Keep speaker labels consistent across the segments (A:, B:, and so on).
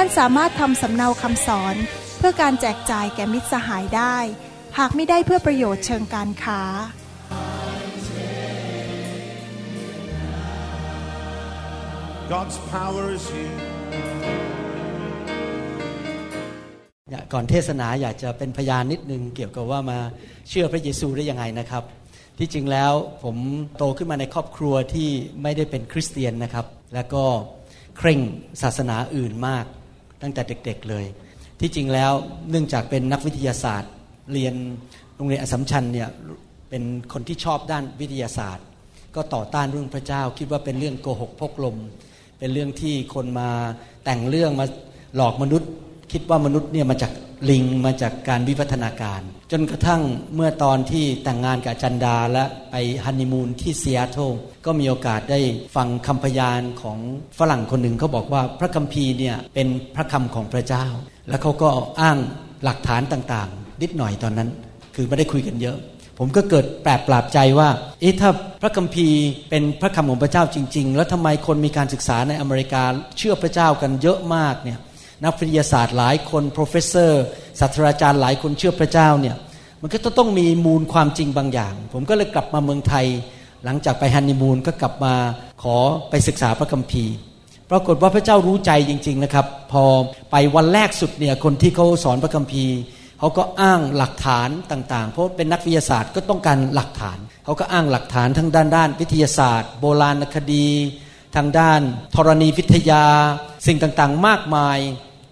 A: ท่านสามารถทำสำเนาคำสอน เพื่อการแจกจ่ายแก่มิตรสหายได้ หากไม่ได้เพื่อประโยชน์เชิงการค้า
B: God's power is here.
C: อยากก่อนเทศนาอยากจะเป็นพยานนิดนึงเกี่ยวกับว่ามาเชื่อพระเยซูได้ยังไงนะครับ ที่จริงแล้วผมโตขึ้นมาในครอบครัวที่ไม่ได้เป็นคริสเตียนนะครับ แล้วก็เคร่งศาสนาอื่นมาก ตั้งแต่เด็กๆเลย ที่จริงแล้วเนื่องจากเป็นนักวิทยาศาสตร์ เรียนโรงเรียนอสมชัญเนี่ยเป็นคนที่ชอบด้านวิทยาศาสตร์ ก็ต่อต้านเรื่องพระเจ้า คิดว่าเป็นเรื่องโกหกพกลม เป็นเรื่องที่คนมาแต่งเรื่องมาหลอกมนุษย์ คิดว่ามนุษย์เนี่ยมาจากลิงมาจากการวิวัฒนาการ จนกระทั่งเมื่อตอนที่แต่งงานกับจันดาและไปฮันนีมูนที่ซีแอตเทิล ก็มีโอกาสได้ฟังคำพยานของฝรั่งคนหนึ่งเขาบอกว่าพระคัมภีร์เนี่ยเป็นพระคำของพระเจ้า แล้วเขาก็อ้างหลักฐานต่างๆ นิดหน่อยตอนนั้น คือไม่ได้คุยกันเยอะ ผมก็เกิดแปลกปราบใจว่าเอ๊ะถ้าพระคัมภีร์เป็นพระคำของพระเจ้าจริง ๆ แล้วทำไมคนมีการศึกษาในอเมริกาเชื่อพระเจ้ากันเยอะมากเนี่ยนักวิทยาศาสตร์หลายคน professor ศาสตราจารย์หลายคนเชื่อพระเจ้าเนี่ยมันก็ต้องมีมูลความจริงบางอย่าง ผมก็เลยกลับมาเมืองไทย หลังจากไปฮันนีมูนก็กลับมาขอไปศึกษาพระคัมภีร์ ปรากฏว่าพระเจ้ารู้ใจจริง ๆนะครับ พอไปวันแรกสุดเนี่ยคนที่เขาสอนพระคัมภีร์เขาก็อ้างหลักฐานต่างๆ เพราะเป็นนักวิทยาศาสตร์ก็ต้องการหลักฐานเขาก็อ้างหลักฐานทั้งด้านด้านวิทยาศาสตร์ โบราณคดี ทางด้านธรณีวิทยา สิ่งต่างๆมากมาย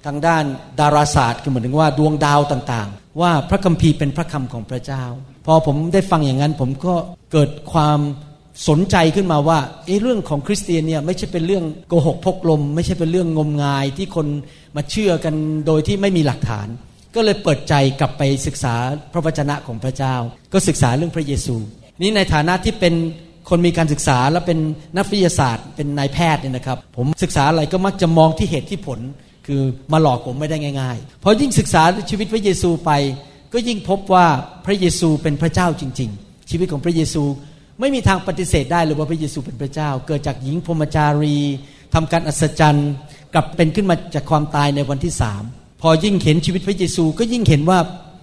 C: ทางด้านดาราศาสตร์คือหมายถึงว่าดวงดาวต่างๆ ว่าพระคัมภีร์เป็นพระคำของพระเจ้า พอผมได้ฟังอย่างนั้น ผมก็เกิดความสนใจขึ้นมาว่าเอเรื่องของคริสเตียนเนี่ยไม่ใช่เป็นเรื่องโกหกพกลม ไม่ใช่เป็นเรื่องงมงายที่คนมาเชื่อกันโดยที่ไม่มีหลักฐาน ก็เลยเปิดใจกลับไปศึกษาพระวจนะของพระเจ้า ก็ศึกษาเรื่องพระเยซู นี่ในฐานะที่เป็นคนมีการศึกษาและเป็นนักวิทยาศาสตร์ เป็นนายแพทย์เนี่ยนะครับ ผมศึกษาอะไรก็มักจะมองที่เหตุที่ผล คือมาหลอกผมไม่ได้ง่าย ๆ เพราะยิ่งศึกษาชีวิตพระเยซูไป ก็ยิ่งพบว่าพระเยซูเป็นพระเจ้าจริง ๆ ชีวิตของพระเยซูไม่มีทางปฏิเสธได้เลยว่าพระเยซูเป็นพระเจ้า เกิดจากหญิงพรมจารีทำการอัศจรรย์กลับเป็นขึ้นมาจากความตายในวันที่สามพอยิ่งเห็นชีวิตพระเยซูก็ยิ่งเห็นว่า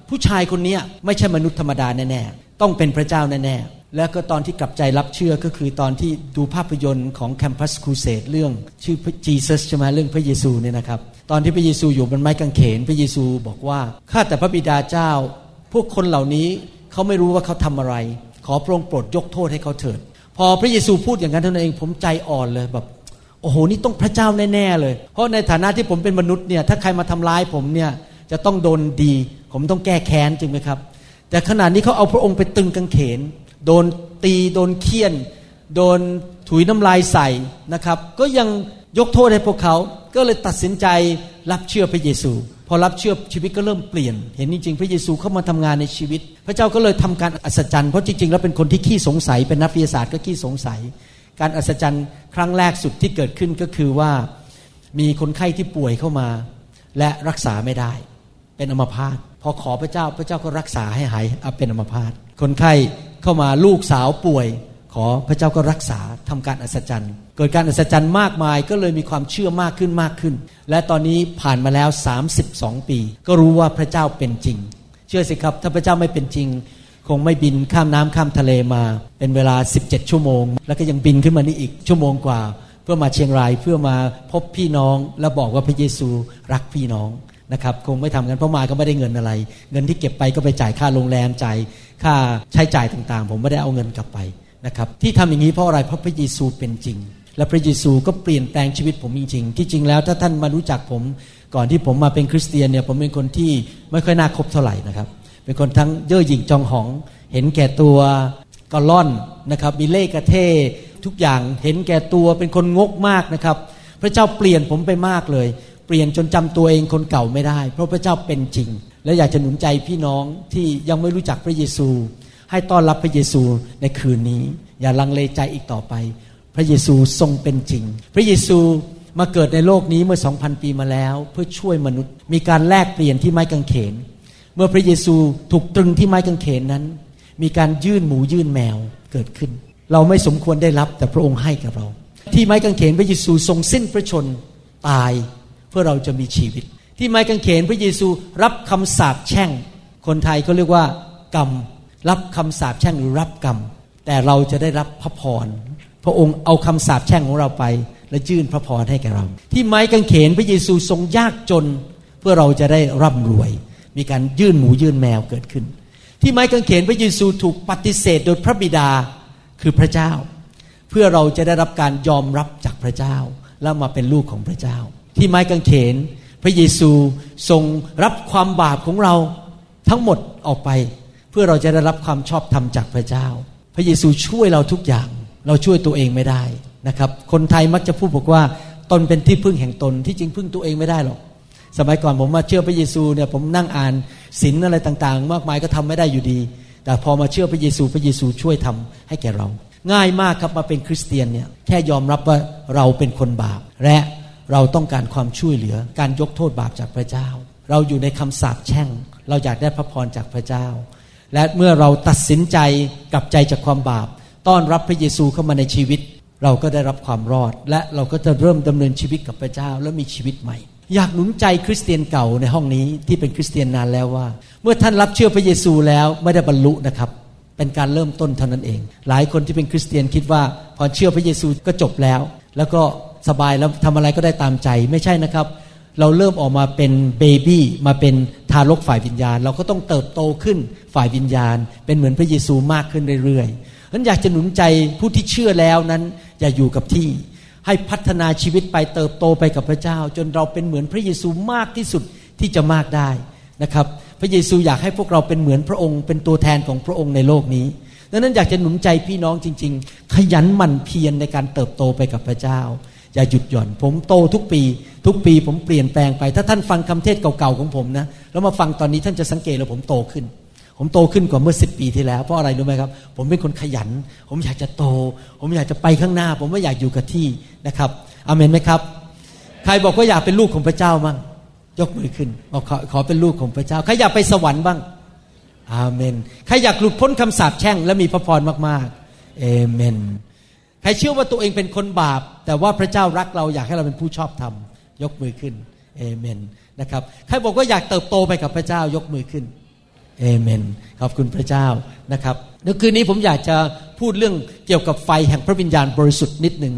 C: ผู้ชายคนนี้ไม่ใช่มนุษย์ธรรมดาแน่ๆต้องเป็นพระเจ้าแน่ๆแล้วก็ตอนที่กลับใจรับเชื่อก็คือตอนที่ดูภาพยนตร์ของแคมปัสครูเสดเรื่องชื่อจีซัสใช่ไหมเรื่องพระเยซูเนี่ยนะครับ ตอนที่พระเยซูอยู่บนไม้กางเขน พระเยซูบอกว่าข้าแต่พระบิดาเจ้า พวกคนเหล่านี้เขาไม่รู้ว่าเขาทำอะไร ขอพระองค์โปรดยกโทษให้เขาเถิด พอพระเยซูพูดอย่างนั้นเท่านั้นเองผมใจอ่อนเลยแบบโอ้โหนี่ต้องพระเจ้าแน่ๆเลย เพราะในฐานะที่ผมเป็นมนุษย์เนี่ยถ้าใครมาทำร้ายผมเนี่ยจะต้องโดนดี ผมต้องแก้แค้นจริงไหมครับ แต่ขนาดนี้เขาเอาพระองค์ไปตึงกางเขน โดนตีโดนเคี่ยน โดนถุยน้ำลายใส่นะครับ ก็ยังยกโทษให้พวกเขา ก็เลยตัดสินใจรับเชื่อพระเยซู พอรับเชื่อชีวิตก็เริ่มเปลี่ยน เห็นจริงๆ พระเยซูเข้ามาทำงานในชีวิต พระเจ้าก็เลยทำการอัศจรรย์เพราะจริงๆ แล้วเป็นคนที่ขี้สงสัยเป็นนักวิทยาศาสตร์ก็ขี้สงสัย การอัศจรรย์ครั้งแรกสุดที่เกิดขึ้นก็คือว่ามีคนไข้ที่ป่วยเข้ามา และรักษาไม่ได้ เป็นอัมพาตพอขอพระเจ้าพระเจ้าก็รักษาให้หายเป็นอัมพาตคนไข้เข้ามาลูกสาวป่วย ขอพระเจ้าก็รักษาทำการอัศจรรย์ เกิดการอัศจรรย์มากมายก็เลยมีความเชื่อมากขึ้นมากขึ้น และตอนนี้ผ่านมาแล้ว 32 ปี ก็รู้ว่าพระเจ้าเป็นจริง เชื่อสิครับถ้าพระเจ้าไม่เป็นจริง คงไม่บินข้ามน้ำข้ามทะเลมา เป็นเวลา 17 ชั่วโมง แล้วก็ยังบินขึ้นมานี่อีกชั่วโมงกว่า เพื่อมาเชียงรายเพื่อมาพบพี่น้อง แล้วบอกว่าพระเยซูรักพี่น้องนะครับคงไม่ทำกันเพราะมาก็ไม่ได้เงินอะไร เงินที่เก็บไปก็ไปจ่ายค่าโรงแรมจ่ายค่าใช้จ่ายต่างๆ ผมไม่ได้เอาเงินกลับไป นะครับที่ทำอย่างนี้เพราะอะไรเพราะพระเยซูเป็นจริง และพระเยซูก็เปลี่ยนแปลงชีวิตผมจริงๆที่จริงแล้วถ้าท่านมารู้จักผมก่อนที่ผมมาเป็นคริสเตียนเนี่ยผมเป็นคนที่ไม่ค่อยน่าคบเท่าไหร่นะครับ เป็นคนทั้งเย่อหยิ่งจองหอง เห็นแก่ตัวกระล่อนนะครับมีเล่กระเททุกอย่างเห็นแก่ตัวเป็นคนงกมากนะครับ พระเจ้าเปลี่ยนผมไปมากเลย เปลี่ยนจนจำตัวเองคนเก่าไม่ได้ เพราะพระเจ้าเป็นจริง และอยากจะหนุนใจพี่น้องที่ยังไม่รู้จักพระเยซู ให้ต้อนรับพระเยซูในคืนนี้ อย่าลังเลใจอีกต่อไป พระเยซูทรงเป็นจริง พระเยซูมาเกิดในโลกนี้เมื่อสองพันปีมาแล้ว เพื่อช่วยมนุษย์ มีการแลกเปลี่ยนที่ไม้กางเขน เมื่อพระเยซูถูกตรึงที่ไม้กางเขนนั้น มีการยื่นหมูยื่นแมวเกิดขึ้น เราไม่สมควรได้รับแต่พระองค์ให้กับเรา ที่ไม้กางเขนพระเยซูทรงสิ้นพระชนตายเพื่อเราจะมีชีวิต ที่ไม้กางเขนพระเยซูรับคำสาปแช่ง คนไทยเขาเรียกว่ากรรม รับคำสาปแช่งหรือรับกรรม แต่เราจะได้รับพระพรพระองค์เอาคำสาปแช่งของเราไป และยื่นพระพรให้แก่เรา ที่ไม้กางเขนพระเยซูทรงยากจน เพื่อเราจะได้ร่ำรวย มีการยื่นหมูยื่นแมวเกิดขึ้น ที่ไม้กางเขนพระเยซูถูกปฏิเสธโดยพระบิดาคือพระเจ้า เพื่อเราจะได้รับการยอมรับจากพระเจ้า แล้วมาเป็นลูกของพระเจ้า ที่ไม้กางเขนพระเยซูทรงรับความบาปของเราทั้งหมดออกไป เพื่อเราจะได้รับความชอบธรรมจากพระเจ้า พระเยซูช่วยเราทุกอย่าง เราช่วยตัวเองไม่ได้นะครับ คนไทยมักจะพูดบอกว่าตนเป็นที่พึ่งแห่งตนที่จริงพึ่งตัวเองไม่ได้หรอก สมัยก่อนผมมาเชื่อพระเยซูเนี่ยผมนั่งอ่านศีลอะไรต่างๆ มากมายก็ทำไม่ได้อยู่ดี แต่พอมาเชื่อพระเยซูพระเยซูช่วยทำให้แก่เรา ง่ายมากครับมาเป็นคริสเตียนเนี่ยแค่ยอมรับว่าเราเป็นคนบาปและเราต้องการความช่วยเหลือการยกโทษบาปจากพระเจ้า เราอยู่ในคำสาปแช่ง เราอยากได้พระพรจากพระเจ้า และเมื่อเราตัดสินใจกลับใจจากความบาป ต้อนรับพระเยซูเข้ามาในชีวิต เราก็ได้รับความรอด และเราก็จะเริ่มดำเนินชีวิตกับพระเจ้าและมีชีวิตใหม่ อยากหนุนใจคริสเตียนเก่าในห้องนี้ที่เป็นคริสเตียนนานแล้วว่า เมื่อท่านรับเชื่อพระเยซูแล้วไม่ได้บรรลุนะครับ เป็นการเริ่มต้นเท่านั้นเอง หลายคนที่เป็นคริสเตียนคิดว่าพอเชื่อพระเยซูก็จบแล้ว แล้วก็สบายแล้วทำอะไรก็ได้ตามใจไม่ใช่นะครับ เราเริ่มออกมาเป็นเบบี้มาเป็นทารกฝ่ายวิญญาณ เราก็ต้องเติบโตขึ้นฝ่ายวิญญาณ เป็นเหมือนพระเยซูมากขึ้นเรื่อยๆนั้นอยากจะหนุนใจผู้ที่เชื่อแล้วนั้น อย่าอยู่กับที่ ให้พัฒนาชีวิตไปเติบโตไปกับพระเจ้า จนเราเป็นเหมือนพระเยซูมากที่สุดที่จะมากได้นะครับ พระเยซูอยากให้พวกเราเป็นเหมือนพระองค์ เป็นตัวแทนของพระองค์ในโลกนี้ดังนั้นอยากจะหนุนใจพี่น้องจริง ๆ ขยันหมั่นเพียรในการเติบโตไปกับพระเจ้า อย่าหยุดหย่อน ผมโตทุกปี ทุกปีผมเปลี่ยนแปลงไป ถ้าท่านฟังคำเทศเก่าๆของผมนะแล้วมาฟังตอนนี้ท่านจะสังเกตว่าผมโตขึ้น ผมโตขึ้นกว่าเมื่อสิปีที่แล้วเพราะอะไรรู้ไหมครับ ผมเป็นคนขยัน ผมอยากจะโต ผมอยากจะไปข้างหน้า ผมไม่อยากอยู่กับที่นะครับอเมนไหมครับ ใครบอกว่าอยากเป็นลูกของพระเจ้ามั่งยกมือขึ้นบอกขอขอเป็นลูกของพระเจ้าใครอยากไปสวรรค์บ้างอาเมน ใครอยากหลุดพ้นคำสาปแช่งและมีพระพรมากๆเอเมน ใครเชื่อว่าตัวเองเป็นคนบาป แต่ว่าพระเจ้ารักเราอยากให้เราเป็นผู้ชอบธรรมยกมือขึ้นเอเมนนะครับใครบอกว่าอยากเติบโตไปกับพระเจ้ายกมือขึ้นเอเมนขอบคุณพระเจ้านะครับในคืนนี้ผมอยากจะพูดเรื่องเกี่ยวกับไฟแห่งพระวิญญาณบริสุทธิ์นิดหนึ่ง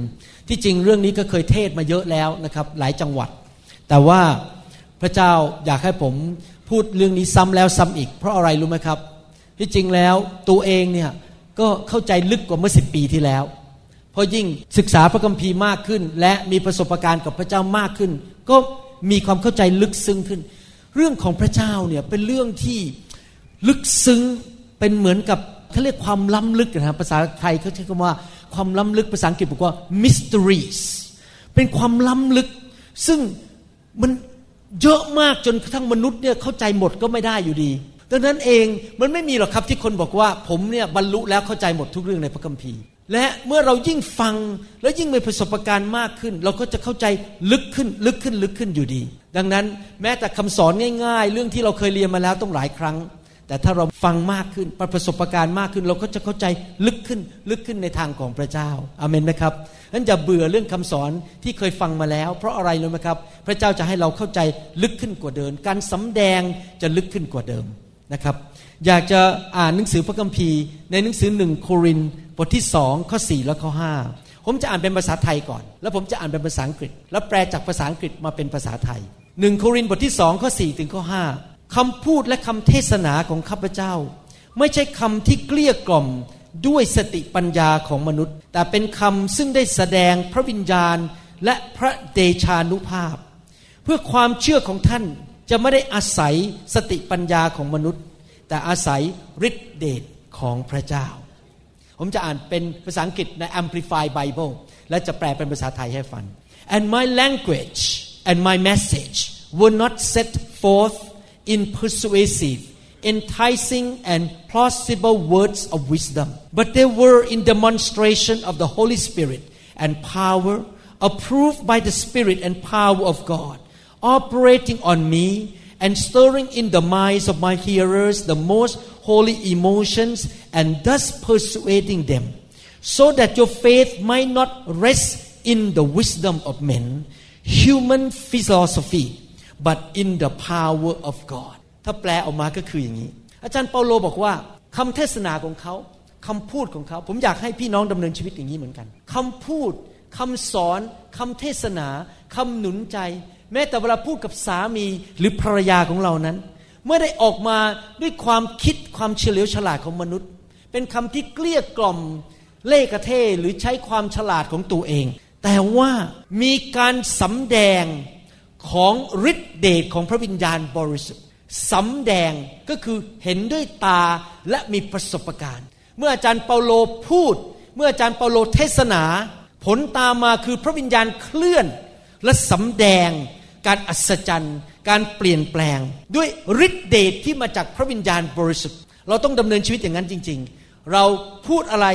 C: ที่จริงเรื่องนี้ก็เคยเทศมาเยอะแล้วนะครับหลายจังหวัด แต่ว่าพระเจ้าอยากให้ผมพูดเรื่องนี้ซ้ำแล้วซ้ำอีก เพราะอะไรรู้ไหมครับ ที่จริงแล้วตัวเองเนี่ยก็เข้าใจลึกกว่าเมื่อสิปีที่แล้ว พราะยิ่งศึกษาพระคัมภีร์มากขึ้น และมีประสบการณ์กับพระเจ้ามากขึ้น ก็มีความเข้าใจลึกซึ้งขึ้น เรื่องของพระเจ้าเนี่ยเป็นเรื่องที่ลึกซึ้งเป็นเหมือนกับเขาเรียกความล้ำลึกนะครับภาษาไทยเขาใช้คำว่าความล้ำลึกภาษาอังกฤษบอกว่า mysteries เป็นความล้ำลึก ซึ่งมันเยอะมากจนกระทั่งมนุษย์เนี่ยเข้าใจหมดก็ไม่ได้อยู่ดีดังนั้นเองมันไม่มีหรอกครับที่คนบอกว่าผมเนี่ยบรรลุแล้วเข้าใจหมดทุกเรื่องในพระคัมภีร์ และเมื่อเรายิ่งฟังแล้วยิ่งมีประสบการณ์มากขึ้น เราก็จะเข้าใจลึกขึ้นลึกขึ้นลึกขึ้นอยู่ดี ดังนั้นแม้แต่คำสอนง่ายๆ เรื่องที่เราเคยเรียนมาแล้วต้องหลายครั้ง แต่ถ้าเราฟังมากขึ้นประสบการณ์มากขึ้น เราก็จะเข้าใจลึกขึ้นลึกขึ้นในทางของพระเจ้าอาเมนไหมครับนั้นอย่าเบื่อเรื่องคำสอนที่เคยฟังมาแล้ว เพราะอะไรรู้ไหมครับ พระเจ้าจะให้เราเข้าใจลึกขึ้นกว่าเดิมการสำแดงจะลึกขึ้นกว่าเดิมนะครับ อยากจะอ่านหนังสือพระคัมภีร์ในหนังสือหนึ่งโคริน บทที่สองข้อสี่และข้อห้าผมจะอ่านเป็นภาษาไทยก่อน แล้วผมจะอ่านเป็นภาษาอังกฤษ แล้วแปลจากภาษาอังกฤษมาเป็นภาษาไทยหนึ่งโครินบทที่สองข้อสี่ถึงข้อห้าคำพูดและคำเทศนาของข้าพเจ้า ไม่ใช่คำที่เกลี้ยกล่อมด้วยสติปัญญาของมนุษย์ แต่เป็นคำซึ่งได้แสดงพระวิญญาณและพระเดชานุภาพ เพื่อความเชื่อของท่านจะไม่ได้อาศัยสติปัญญาของมนุษย์ แต่อาศัยฤทธิเดชของพระเจ้า ผมจะอ่านเป็นภาษาอังกฤษใน Amplified Bible และจะแปลเป็นภาษาไทยให้ฟัง and my language and my message were not set forth in persuasive, enticing, and plausible words of wisdom, but they were in demonstration of the Holy Spirit and power, approved by the Spirit and power of God, operating on me and stirring in the minds of my hearers the most holy emotions and thus persuading them, so that your faith might not rest in the wisdom of men, human philosophy, but in the power of God. ถ้าแปลออกมาก็คืออย่างนี้ อาจารย์เปาโลบอกว่าคำเทศนาของเขาคำพูดของเขา ผมอยากให้พี่น้องดำเนินชีวิตอย่างนี้เหมือนกันคำพูดคำสอนคำเทศนาคำหนุนใจ แม้แต่เวลาพูดกับสามีหรือภรรยาของเรานั้น เมื่อได้ออกมาด้วยความคิดความเฉลียวฉลาดของมนุษย์ เป็นคำที่เกลี้ยกล่อมเล่กระเทหรือใช้ความฉลาดของตัวเอง แต่ว่ามีการสำแดงของฤทธิเดชของพระวิญญาณบริสุทธิ์สำแดงก็คือเห็นด้วยตาและมีประสบการณ์ เมื่ออาจารย์เปาโลพูด เมื่ออาจารย์เปาโลเทศนา ผลตามมาคือพระวิญญาณเคลื่อน และสำแดง การอัศจรรย์ การเปลี่ยนแปลง ด้วยฤทธิเดชที่มาจากพระวิญญาณบริสุทธิ์ เราต้องดำเนินชีวิตอย่างนั้นจริง ๆ เราพูดอะไร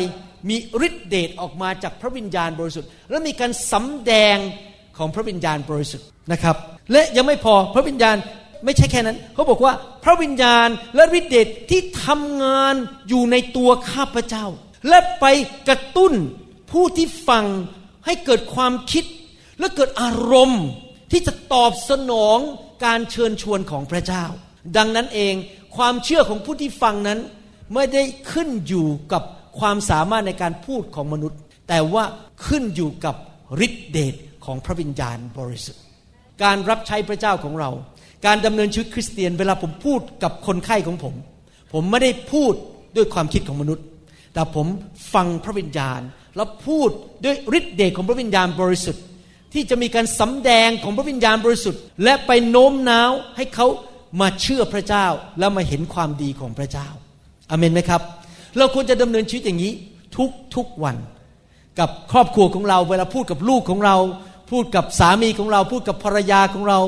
C: มีฤทธิเดชออกมาจากพระวิญญาณบริสุทธิ์ และมีการสำแดงของพระวิญญาณบริสุทธิ์นะครับ และยังไม่พอพระวิญญาณไม่ใช่แค่นั้น เขาบอกว่าพระวิญญาณและฤทธิเดชที่ทำงานอยู่ในตัวข้าพเจ้า และไปกระตุ้นผู้ที่ฟังให้เกิดความคิด และเกิดอารมณ์ที่จะตอบสนองการเชิญชวนของพระเจ้า ดังนั้นเองความเชื่อของผู้ที่ฟังนั้น ไม่ได้ขึ้นอยู่กับความสามารถในการพูดของมนุษย์ แต่ว่าขึ้นอยู่กับฤทธิเดชของพระวิญญาณบริสุทธิ์ การรับใช้พระเจ้าของเรา การดำเนินชีวิตคริสเตียนเวลาผมพูดกับคนไข้ของผม ผมไม่ได้พูดด้วยความคิดของมนุษย์ แต่ผมฟังพระวิญญาณ แล้วพูดด้วยฤทธิเดชของพระวิญญาณบริสุทธิ์ ที่จะมีการสำแดงของพระวิญญาณบริสุทธิ์ และไปโน้มน้าวให้เขามาเชื่อพระเจ้าและมาเห็นความดีของพระเจ้าอเมนไหมครับ เราควรจะดำเนินชีวิตอย่างนี้ทุกทุกวัน กับครอบครัวของเรา เวลาพูดกับลูกของเรา พูดกับสามีของเรา พูดกับภรรยาของเรา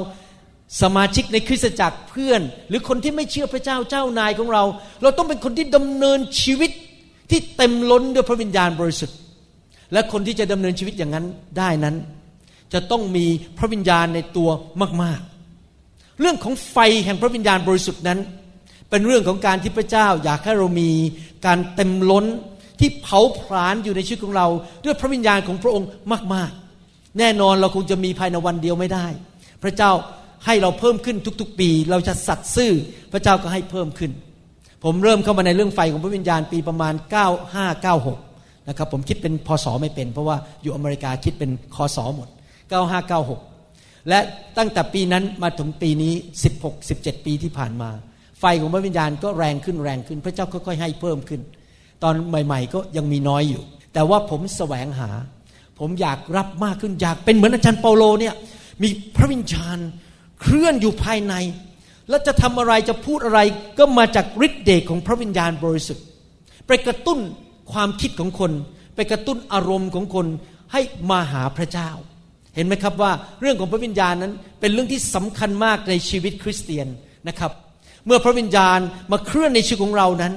C: สมาชิกในคริสตจักรเพื่อน หรือคนที่ไม่เชื่อพระเจ้าเจ้านายของเรา เราต้องเป็นคนที่ดำเนินชีวิตที่เต็มล้นด้วยพระวิญญาณบริสุทธิ์ และคนที่จะดำเนินชีวิตอย่างนั้นได้นั้น จะต้องมีพระวิญญาณในตัวมาก ๆ เรื่องของไฟแห่งพระวิญญาณบริสุทธิ์นั้น เป็นเรื่องของการที่พระเจ้าอยากให้เรามีการเต็มล้นที่เผาผลาญอยู่ในชีวิตของเรา ด้วยพระวิญญาณของพระองค์มาก ๆ แน่นอนเราคงจะมีภายในวันเดียวไม่ได้ พระเจ้าให้เราเพิ่มขึ้นทุก ๆ ปี เราจะสัตย์ซื่อพระเจ้าก็ให้เพิ่มขึ้น ผมเริ่มเข้ามาในเรื่องไฟของพระวิญญาณปีประมาณ 9596 นะครับผมคิดเป็นพศไม่เป็น เพราะว่าอยู่อเมริกาคิดเป็นคศหมด 9596 และตั้งแต่ปีนั้นมาถึงปีนี้ 16 17 ปีที่ผ่านมา ไฟของพระวิญญาณก็แรงขึ้นแรงขึ้น พระเจ้าค่อยๆให้เพิ่มขึ้น ตอนใหม่ ๆ ก็ยังมีน้อยอยู่ แต่ว่าผมแสวงหา ผมอยากรับมากขึ้นอยากเป็นเหมือนอาจารย์เปาโลเนี่ยมีพระวิญญาณเคลื่อนอยู่ภายใน แล้วจะทำอะไรจะพูดอะไรก็มาจากฤทธิ์เดชของพระวิญญาณบริสุทธิ์ไปกระตุ้นความคิดของคน ไปกระตุ้นอารมณ์ของคนให้มาหาพระเจ้า เห็นไหมครับว่าเรื่องของพระวิญญาณนั้นเป็นเรื่องที่สำคัญมากในชีวิตคริสเตียนนะครับ เมื่อพระวิญญาณมาเคลื่อนในชีวิตของเรานั้น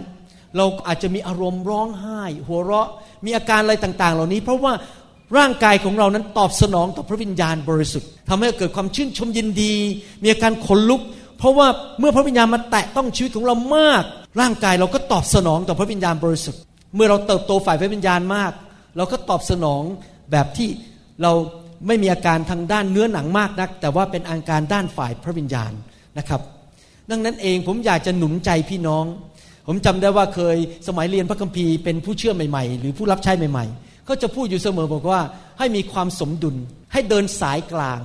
C: เราอาจจะมีอารมณ์ร้องไห้ หัวเราะมีอาการอะไรต่าง ๆ เหล่านี้ เพราะว่าร่างกายของเรานั้นตอบสนองต่อพระวิญญาณบริสุทธิ์ทำให้เกิดความชื่นชมยินดี มีอาการขนลุก เพราะว่าเมื่อพระวิญญาณมาแตะต้องชีวิตของเรามาก ร่างกายเราก็ตอบสนองต่อพระวิญญาณบริสุทธิ์ เมื่อเราเติบโตฝ่ายพระวิญญาณมาก เราก็ตอบสนองแบบที่เรา ไม่มีอาการทางด้านเนื้อหนังมากนัก แต่ว่าเป็นอาการด้านฝ่ายพระวิญญาณนะครับ ดังนั้นเองผมอยากจะหนุนใจพี่น้อง ผมจำได้ว่าเคยสมัยเรียนพระคัมภีร์เป็นผู้เชื่อใหม่ๆ หรือผู้รับใช้ใหม่ๆเขาจะพูดอยู่เสมอบอกว่าให้มีความสมดุล ให้เดินสายกลาง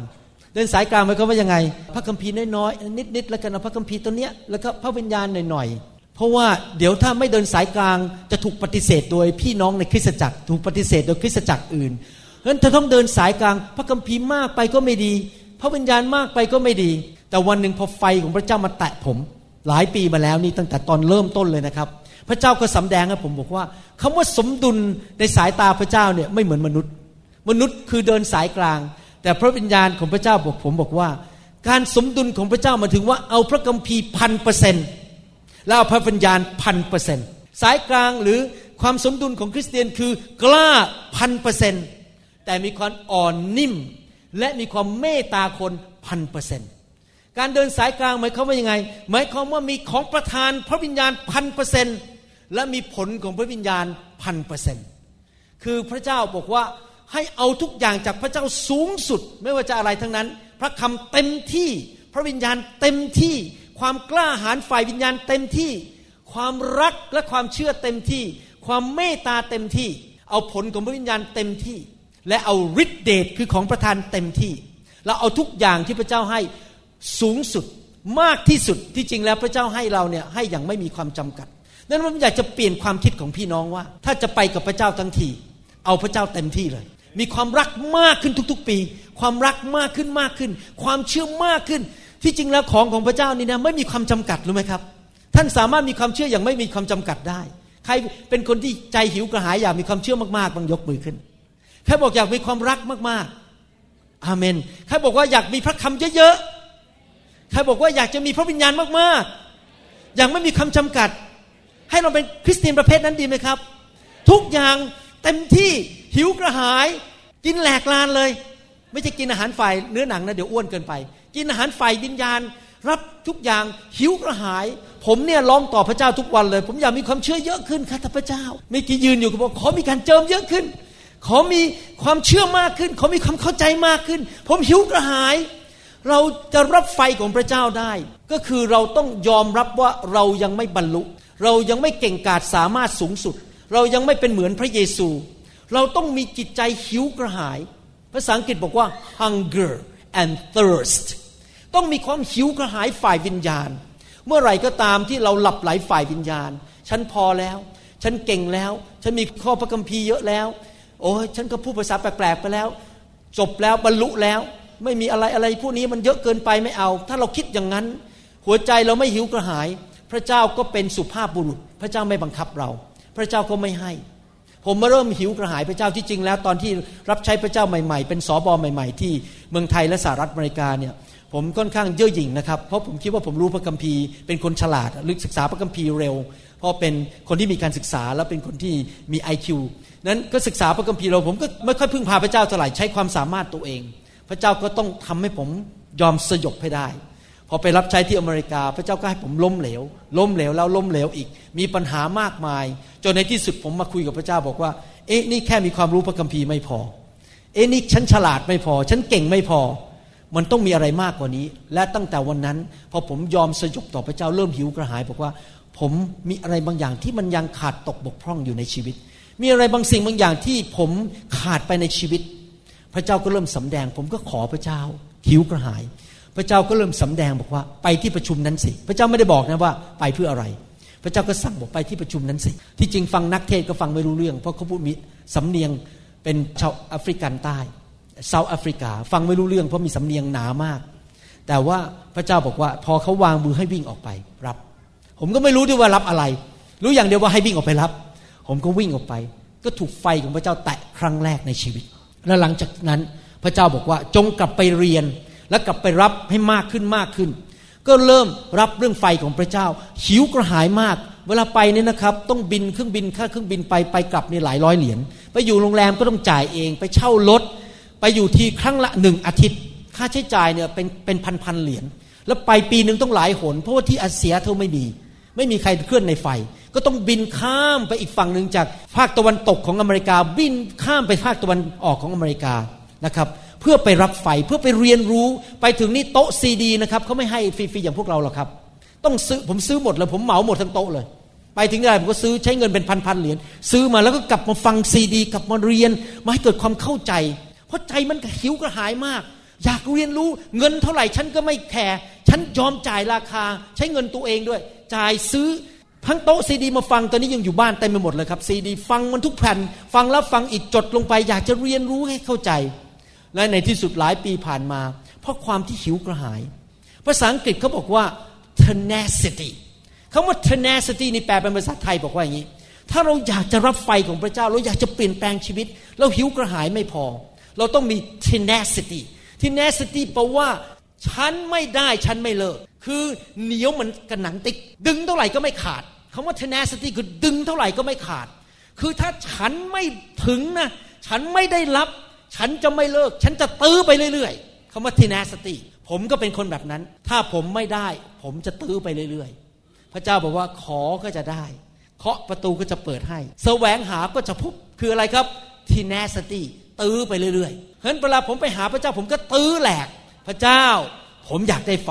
C: เดินสายกลางหมายความว่ายังไง พระคัมภีร์น้อยๆนิดๆแล้วกันนะพระคัมภีร์ตัวเนี้ยแล้วก็พระวิญญาณหน่อยๆเพราะว่าเดี๋ยวถ้าไม่เดินสายกลางจะถูกปฏิเสธโดยพี่น้องในคริสตจักร ถูกปฏิเสธโดยคริสตจักรอื่น เพราะฉะนั้นเธอต้องเดินสายกลาง พระคัมภีร์มากไปก็ไม่ดี พระวิญญาณมากไปก็ไม่ดี แต่วันหนึ่งพอไฟของพระเจ้ามาแตะผม หลายปีมาแล้วนี่ตั้งแต่ตอนเริ่มต้นเลยนะครับ พระเจ้าก็สำแดงให้ผมบอกว่าคำว่าสมดุลในสายตาพระเจ้าเนี่ยไม่เหมือนมนุษย์ มนุษย์คือเดินสายกลาง แต่พระวิญญาณของพระเจ้าบอกผมบอกว่า การสมดุลของพระเจ้ามาถึงว่าเอาพระคัมภีร์พันเปอร์เซ็นต์แล้วเอาพระวิญญาณพันเปอร์เซ็นต์สายกลางหรือความสมดุลของคริสเตียนคือกล้าพันเปอร์เซ็นต์ แต่มีความอ่อนนิ่ม และมีความเมตตาคนพันเปอร์เซ็นต์การเดินสายกลางหมายความว่ายังไง หมายความว่ามีของประทานพระวิญญาณพันเปอร์เซ็นต์และมีผลของพระวิญญาณพันเปอร์เซ็นต์คือพระเจ้าบอกว่าให้เอาทุกอย่างจากพระเจ้าสูงสุด ไม่ว่าจะอะไรทั้งนั้น พระคำเต็มที่ พระวิญญาณเต็มที่ ความกล้าหาญฝ่ายวิญญาณเต็มที่ ความรักและความเชื่อเต็มที่ ความเมตตาเต็มที่ เอาผลของพระวิญญาณเต็มที่ และเอาฤทธิเดชคือของประทานเต็มที่ เราเอาทุกอย่างที่พระเจ้าให้สูงสุดมากที่สุดที่จริงแล้วพระเจ้าให้เราเนี่ยให้อย่างไม่มีความจำกัดนั้นผมอยากจะเปลี่ยนความคิดของพี่น้องว่า ถ้าจะไปกับพระเจ้าทั้งที เอาพระเจ้าเต็มที่เลย มีความรักมากขึ้นทุกๆปี ความรักมากขึ้นมากขึ้น ความเชื่อมากขึ้น ที่จริงแล้วของของพระเจ้านี่นะไม่มีความจำกัดรู้ไหมครับ ท่านสามารถมีความเชื่ออย่างไม่มีความจำกัดได้ ใครเป็นคนที่ใจหิวกระหายอยากมีความเชื่อมากๆบางยกมือขึ้น ใครบอกอยากมีความรักมากๆ อาเมน ใครบอกว่าอยากมีพระคำเยอะๆ ใครบอกว่าอยากจะมีพระวิญญาณมากๆ อย่างไม่มีคำจำกัด ให้เราเป็นคริสเตียนประเภทนั้นดีไหมครับ ทุกอย่างเต็มที่หิวกระหาย กินแหลกลานเลย ไม่ใช่กินอาหารฝ่ายเนื้อหนังนะเดี๋ยวอ้วนเกินไป กินอาหารฝ่ายวิญญาณ รับทุกอย่างหิวกระหาย ผมเนี่ยร้องต่อพระเจ้าทุกวันเลย ผมอยากมีความเชื่อเยอะขึ้นค่ะพระเจ้า ไม่กี่ยืนอยู่ก็บอกขอมีการเจิมเยอะขึ้น ขอมีความเชื่อมากขึ้น ขอมีความเข้าใจมากขึ้น ผมหิวกระหาย เราจะรับไฟของพระเจ้าได้ ก็คือเราต้องยอมรับว่าเรายังไม่บรรลุ เรายังไม่เก่งกาจสามารถสูงสุด เรายังไม่เป็นเหมือนพระเยซู เราต้องมีจิตใจหิวกระหาย ภาษาอังกฤษบอกว่า hunger and thirst ต้องมีความหิวกระหายฝ่ายวิญญาณ เมื่อไหร่ก็ตามที่เราหลับไหลฝ่ายวิญญาณ ฉันพอแล้ว ฉันเก่งแล้ว ฉันมีข้อพระคัมภีร์เยอะแล้ว โอ้ยฉันก็พูดภาษาแปลกๆไปแล้ว จบแล้วบรรลุแล้ว ไม่มีอะไรอะไรพวกนี้มันเยอะเกินไปไม่เอา ถ้าเราคิดอย่างนั้น หัวใจเราไม่หิวกระหาย พระเจ้าก็เป็นสุภาพบุรุษ พระเจ้าไม่บังคับเรา พระเจ้าก็ไม่ให้ ผมมาเริ่มหิวกระหายพระเจ้าที่จริงแล้ว ตอนที่รับใช้พระเจ้าใหม่ๆ เป็นสอบอใหม่ ๆ ที่เมืองไทยและสหรัฐอเมริกาเนี่ยผมค่อนข้างเย่อหยิ่งนะครับ เพราะผมคิดว่าผมรู้พระคัมภีร์เป็นคนฉลาดลึกศึกษาพระคัมภีร์เร็ว เพราะเป็นคนที่มีการศึกษาและเป็นคนที่มี IQ นั้นก็ศึกษาพระคัมภีร์เราผมก็ไม่ค่อยพึ่งพาพระเจ้าเท่าไหร่ใช้ความสามารถตัวเอง พระเจ้าก็ต้องทำให้ผมยอมสยบให้ได้ พอไปรับใช้ที่อเมริกา พระเจ้าก็ให้ผมล้มเหลว ล้มเหลวแล้วล้มเหลวอีก มีปัญหามากมาย จนในที่สุดผมมาคุยกับพระเจ้าบอกว่า เอ๊ะนี่แค่มีความรู้พระคัมภีร์ไม่พอ เอ๊ะนี่ฉันฉลาดไม่พอ ฉันเก่งไม่พอ มันต้องมีอะไรมากกว่านี้ และตั้งแต่วันนั้น พอผมยอมสยบต่อพระเจ้าเริ่มหิวกระหาย บอกว่า ผมมีอะไรบางอย่างที่มันยังขาดตกบกพร่องอยู่ในชีวิต มีอะไรบางสิ่งบางอย่างที่ผมขาดไปในชีวิต พระเจ้าก็เริ่มสำแดง ผมก็ขอพระเจ้าหิวกระหาย พระเจ้าก็เริ่มสำแดงบอกว่าไปที่ประชุมนั้นสิ พระเจ้าไม่ได้บอกนะว่าไปเพื่ออะไร พระเจ้าก็สั่งบอกไปที่ประชุมนั้นสิ ที่จริงฟังนักเทศก็ฟังไม่รู้เรื่อง เพราะเขาพูดมีสำเนียงเป็นชาวแอฟริกันใต้เซาท์แอฟริกา ฟังไม่รู้เรื่องเพราะมีสำเนียงหนามาก แต่ว่าพระเจ้าบอกว่า พอเขาวางมือให้วิ่งออกไปรับ ผมก็ไม่รู้ด้วยว่ารับอะไร รู้อย่างเดียวว่าให้วิ่งออกไปรับ ผมก็วิ่งออกไป ก็ถูกไฟของพระเจ้าแตะครั้งแรกในชีวิต และหลังจากนั้นพระเจ้าบอกว่าจงกลับไปเรียนแล้วกลับไปรับให้มากขึ้นมากขึ้น ก็เริ่มรับเรื่องไฟของพระเจ้า หิวกระหายมาก เวลาไปเนี่ยนะครับ ต้องบินเครื่องบินค่าเครื่องบินไปไปกลับนี่หลายร้อยเหรียญไปอยู่โรงแรมก็ต้องจ่ายเองไปเช่ารถไปอยู่ที่ครั้งละหนึ่งอาทิตย์ ค่าใช้จ่ายเนี่ยเป็นเป็นพันพันเหรียญแล้วไปปีหนึ่งต้องหลายหน เพราะว่าที่อาเซียเธอไม่มี ไม่มีใครเคลื่อนในไฟ ก็ต้องบินข้ามไปอีกฝั่งหนึ่งจากภาคตะวันตกของอเมริกา บินข้ามไปภาคตะวันออกของอเมริกานะครับเพื่อไปรับไฟเพื่อไปเรียนรู้ไปถึงนี่โต๊ะซีดีนะครับเขาไม่ให้ฟรีๆอย่างพวกเราหรอกครับ ต้องซื้อผมซื้อหมดเลยผมเหมาหมดทั้งโต๊ะเลย ไปถึงได้ผมก็ซื้อใช้เงินเป็นพันๆเหรียญซื้อมาแล้วก็กลับมาฟังซีดี กลับมาเรียนมาให้เกิดความเข้าใจ เพราะใจมันหิวกระหายมาก อยากเรียนรู้เงินเท่าไหร่ฉันก็ไม่แคร์ฉันยอมจ่ายราคา ใช้เงินตัวเองด้วย จ่ายซื้อทั้งโต๊ะซีดีมาฟังตอนนี้ยังอยู่บ้านเต็มไปหมดเลยครับซีดี ฟังมันทุกแผ่นฟังแล้วฟังอีกจดลงไป อยากจะเรียนรู้ให้เข้าใจ และในที่สุดหลายปีผ่านมา เพราะความที่หิวกระหาย ภาษาอังกฤษเขาบอกว่า tenacity คำว่า tenacity นี่แปลเป็นภาษาไทยบอกว่าอย่างนี้ ถ้าเราอยากจะรับไฟของพระเจ้าเราอยากจะเปลี่ยนแปลงชีวิต เราหิวกระหายไม่พอ เราต้องมี tenacity tenacity แปลว่า ฉันไม่ได้ฉันไม่เลิก คือเหนียวเหมือนกระหนังติ๊กดึงเท่าไหร่ก็ไม่ขาดคำว่า tenacity คือดึงเท่าไหร่ก็ไม่ขาด คือถ้าฉันไม่ถึงนะ ฉันไม่ได้รับ ฉันจะไม่เลิก ฉันจะตื้อไปเรื่อยๆคำว่า tenacity ผมก็เป็นคนแบบนั้น ถ้าผมไม่ได้ ผมจะตื้อไปเรื่อยๆ พระเจ้าบอกว่าขอก็จะได้ เคาะประตูก็จะเปิดให้ แสวงหาก็จะพบ คืออะไรครับ tenacity ตื้อไปเรื่อยๆเพราะฉะนั้นเวลาผมไปหาพระเจ้าผมก็ตื้อแหลก พระเจ้า ผมอยากได้ไฟ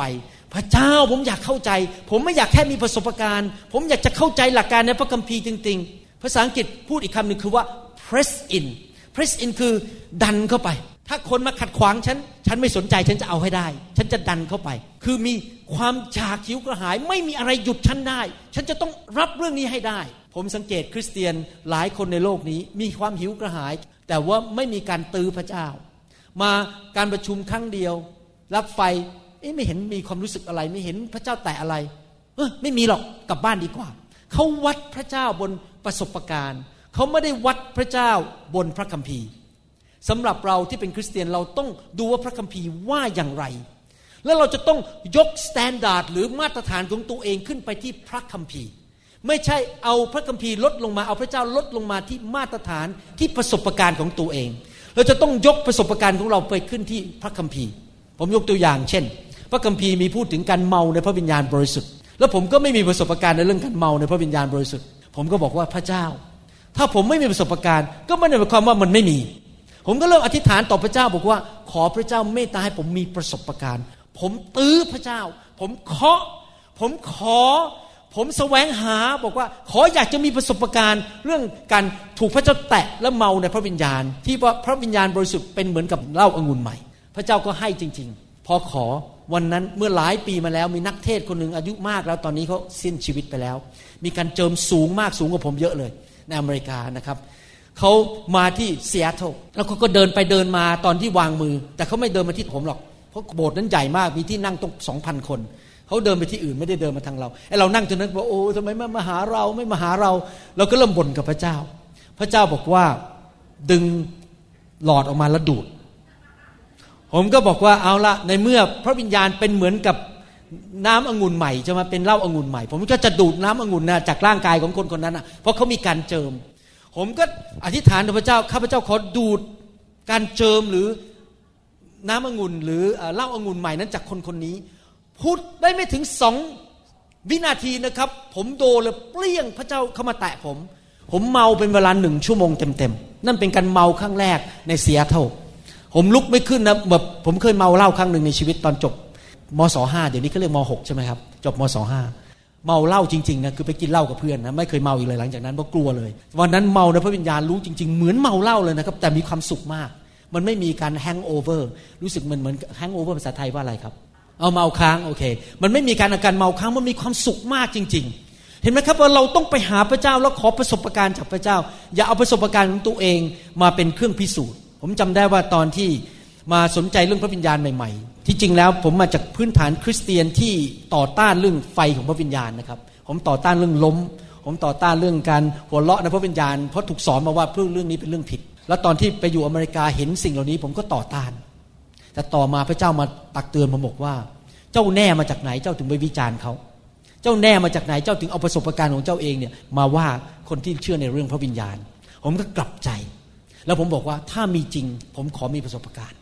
C: พระเจ้าผมอยากเข้าใจ ผมไม่อยากแค่มีประสบการณ์ ผมอยากจะเข้าใจหลักการในพระคัมภีร์จริง ๆ ภาษาอังกฤษพูดอีกคำหนึ่งคือว่า press in press in คือดันเข้าไป ถ้าคนมาขัดขวางฉัน ฉันไม่สนใจฉันจะเอาให้ได้ ฉันจะดันเข้าไป คือมีความอยากหิวกระหาย ไม่มีอะไรหยุดฉันได้ ฉันจะต้องรับเรื่องนี้ให้ได้ ผมสังเกตคริสเตียนหลายคนในโลกนี้ มีความหิวกระหาย แต่ว่าไม่มีการตื้อพระเจ้า มาการประชุมครั้งเดียว รับไฟเอ๊ไม่เห็นมีความรู้สึกอะไร ไม่เห็นพระเจ้าแตะอะไร เออไม่มีหรอกกลับบ้านดีกว่าเขาวัดพระเจ้าบนประสบการณ์เขาไม่ได้วัดพระเจ้าบนพระคัมภีร์สำหรับเราที่เป็นคริสเตียนเราต้องดูว่าพระคัมภีร์ว่าอย่างไร แล้วเราจะต้องยก standard หรือมาตรฐานของตัวเองขึ้นไปที่พระคัมภีร์ ไม่ใช่เอาพระคัมภีร์ลดลงมาเอาพระเจ้าลดลงมาที่มาตรฐานที่ประสบการณ์ของตัวเอง เราจะต้องยกประสบการณ์ของเราไปขึ้นที่พระคัมภีร์ ผมยกตัวอย่าง เช่น พระคัมภีร์มีพูดถึงการเมาในพระวิญญาณบริสุทธิ์ แล้วผมก็ไม่มีประสบการณ์ในเรื่องการเมาในพระวิญญาณบริสุทธิ์ ผมก็บอกว่าพระเจ้า ถ้าผมไม่มีประสบการณ์ ก็ไม่ได้หมายความว่ามันไม่มี ผมก็เริ่มอธิษฐานต่อพระเจ้าบอกว่า ขอพระเจ้าเมตตาให้ผมมีประสบการณ์ ผมตื้อพระเจ้า ผมเคาะ ผมขอ ผมแสวงหาบอกว่า ขออยากจะมีประสบการณ์เรื่องการถูกพระเจ้าแตะและเมาในพระวิญญาณ ที่ว่าพระวิญญาณบริสุทธิ์เป็นเหมือนกับเหล้าอางุ่นใหม่ พระเจ้าก็ให้จริง ๆ พอขอวันนั้นเมื่อหลายปีมาแล้วมีนักเทศคนหนึ่งอายุมากแล้วตอนนี้เขาสิ้นชีวิตไปแล้ว มีการเจิมสูงมากสูงกว่าผมเยอะเลย ในอเมริกานะครับเขามาที่เซียโตแล้วเขาก็เดินไปเดินมาตอนที่วางมือ แต่เขาไม่เดินมาที่ผมหรอกเพราะโบสถ์นั้นใหญ่มากมีที่นั่งต้งสองพันคน เขาเดินไปที่อื่นไม่ได้เดินมาทางเราไอเรานั่งจนนั้นบอกโอ้ทำไมไม่มาหาเราไม่มาหาเรา เราก็เริ่มบ่นกับพระเจ้า พระเจ้าบอกว่าดึงหลอดออกมาแล้วดูด ผมก็บอกว่าเอาละในเมื่อพระวิญญาณเป็นเหมือนกับน้ำองุ่นใหม่จะมาเป็นเหล้าองุ่นใหม่ ผมก็จะดูดน้ำองุ่นนะจากร่างกายของคนคนนั้นนะเพราะเขามีการเจิม ผมก็อธิษฐานต่อพระเจ้าข้าพเจ้าขอดูดการเจิมหรือน้ำองุ่นหรือเหล้าองุ่นใหม่นั้นจากคนคนนี้ พูดได้ไม่ถึงสองวินาทีนะครับ ผมโดนเลยเปลี่ยงพระเจ้าเข้ามาแตะผม ผมเมาเป็นเวลาหนึ่งชั่วโมงเต็มๆนั่นเป็นการเมาครั้งแรกในเซียเท่าผมลุกไม่ขึ้นนะแบบผมเคยเมาเหล้าครั้งหนึ่งในชีวิตตอนจบมศห้าเดี๋ยวนี้เขาเรียกมหกใช่ไหมครับ จบมศห้าเมาเหล้าจริงๆนะคือไปกินเหล้ากับเพื่อนนะไม่เคยเมาอีกเลยหลังจากนั้นเพราะกลัวเลย วันนั้นเมาในพระวิญญาณรู้จริง ๆ เหมือนเมาเหล้าเลยนะครับ แต่มีความสุขมาก มันไม่มีการแฮงโอเวอร์รู้สึกเหมือนเหมือนแฮงโอเวอร์ภาษาไทยว่าอะไรครับ เอาเมาค้างโอเค มันไม่มีการอาการเมาค้างมันมีความสุขมากจริง ๆ เห็นไหมครับว่าเราต้องไปหาพระเจ้าแล้วขอประสบการณ์จากพระเจ้า อย่าเอาประสบการณ์ของตัวเองมาเป็นเครื่องพิสูจน์ ผมจำได้ว่าตอนที่มาสนใจเรื่องพระวิญญาณใหม่ๆ ที่จริงแล้วผมมาจากพื้นฐานคริสเตียนที่ต่อต้านเรื่องไฟของพระวิญญาณนะครับ ผมต่อต้านเรื่องล้ม ผมต่อต้านเรื่องการหัวเราะในพระวิญญาณเพราะถูกสอนมาว่าเรื่องเรื่องนี้เป็นเรื่องผิด แล้วตอนที่ไปอยู่อเมริกาเห็นสิ่งเหล่านี้ผมก็ต่อต้าน แต่ต่อมาพระเจ้ามาตักเตือนผมบอกว่า เจ้าแน่มาจากไหนเจ้าถึงไปวิจารณ์เขา เจ้าแน่มาจากไหนเจ้าถึงเอาประสบการณ์ของเจ้าเองเนี่ยมาว่าคนที่เชื่อในเรื่องพระวิญญาณ ผมก็กลับใจ แล้วผมบอกว่าถ้ามีจริง ผมขอมีประสบการณ์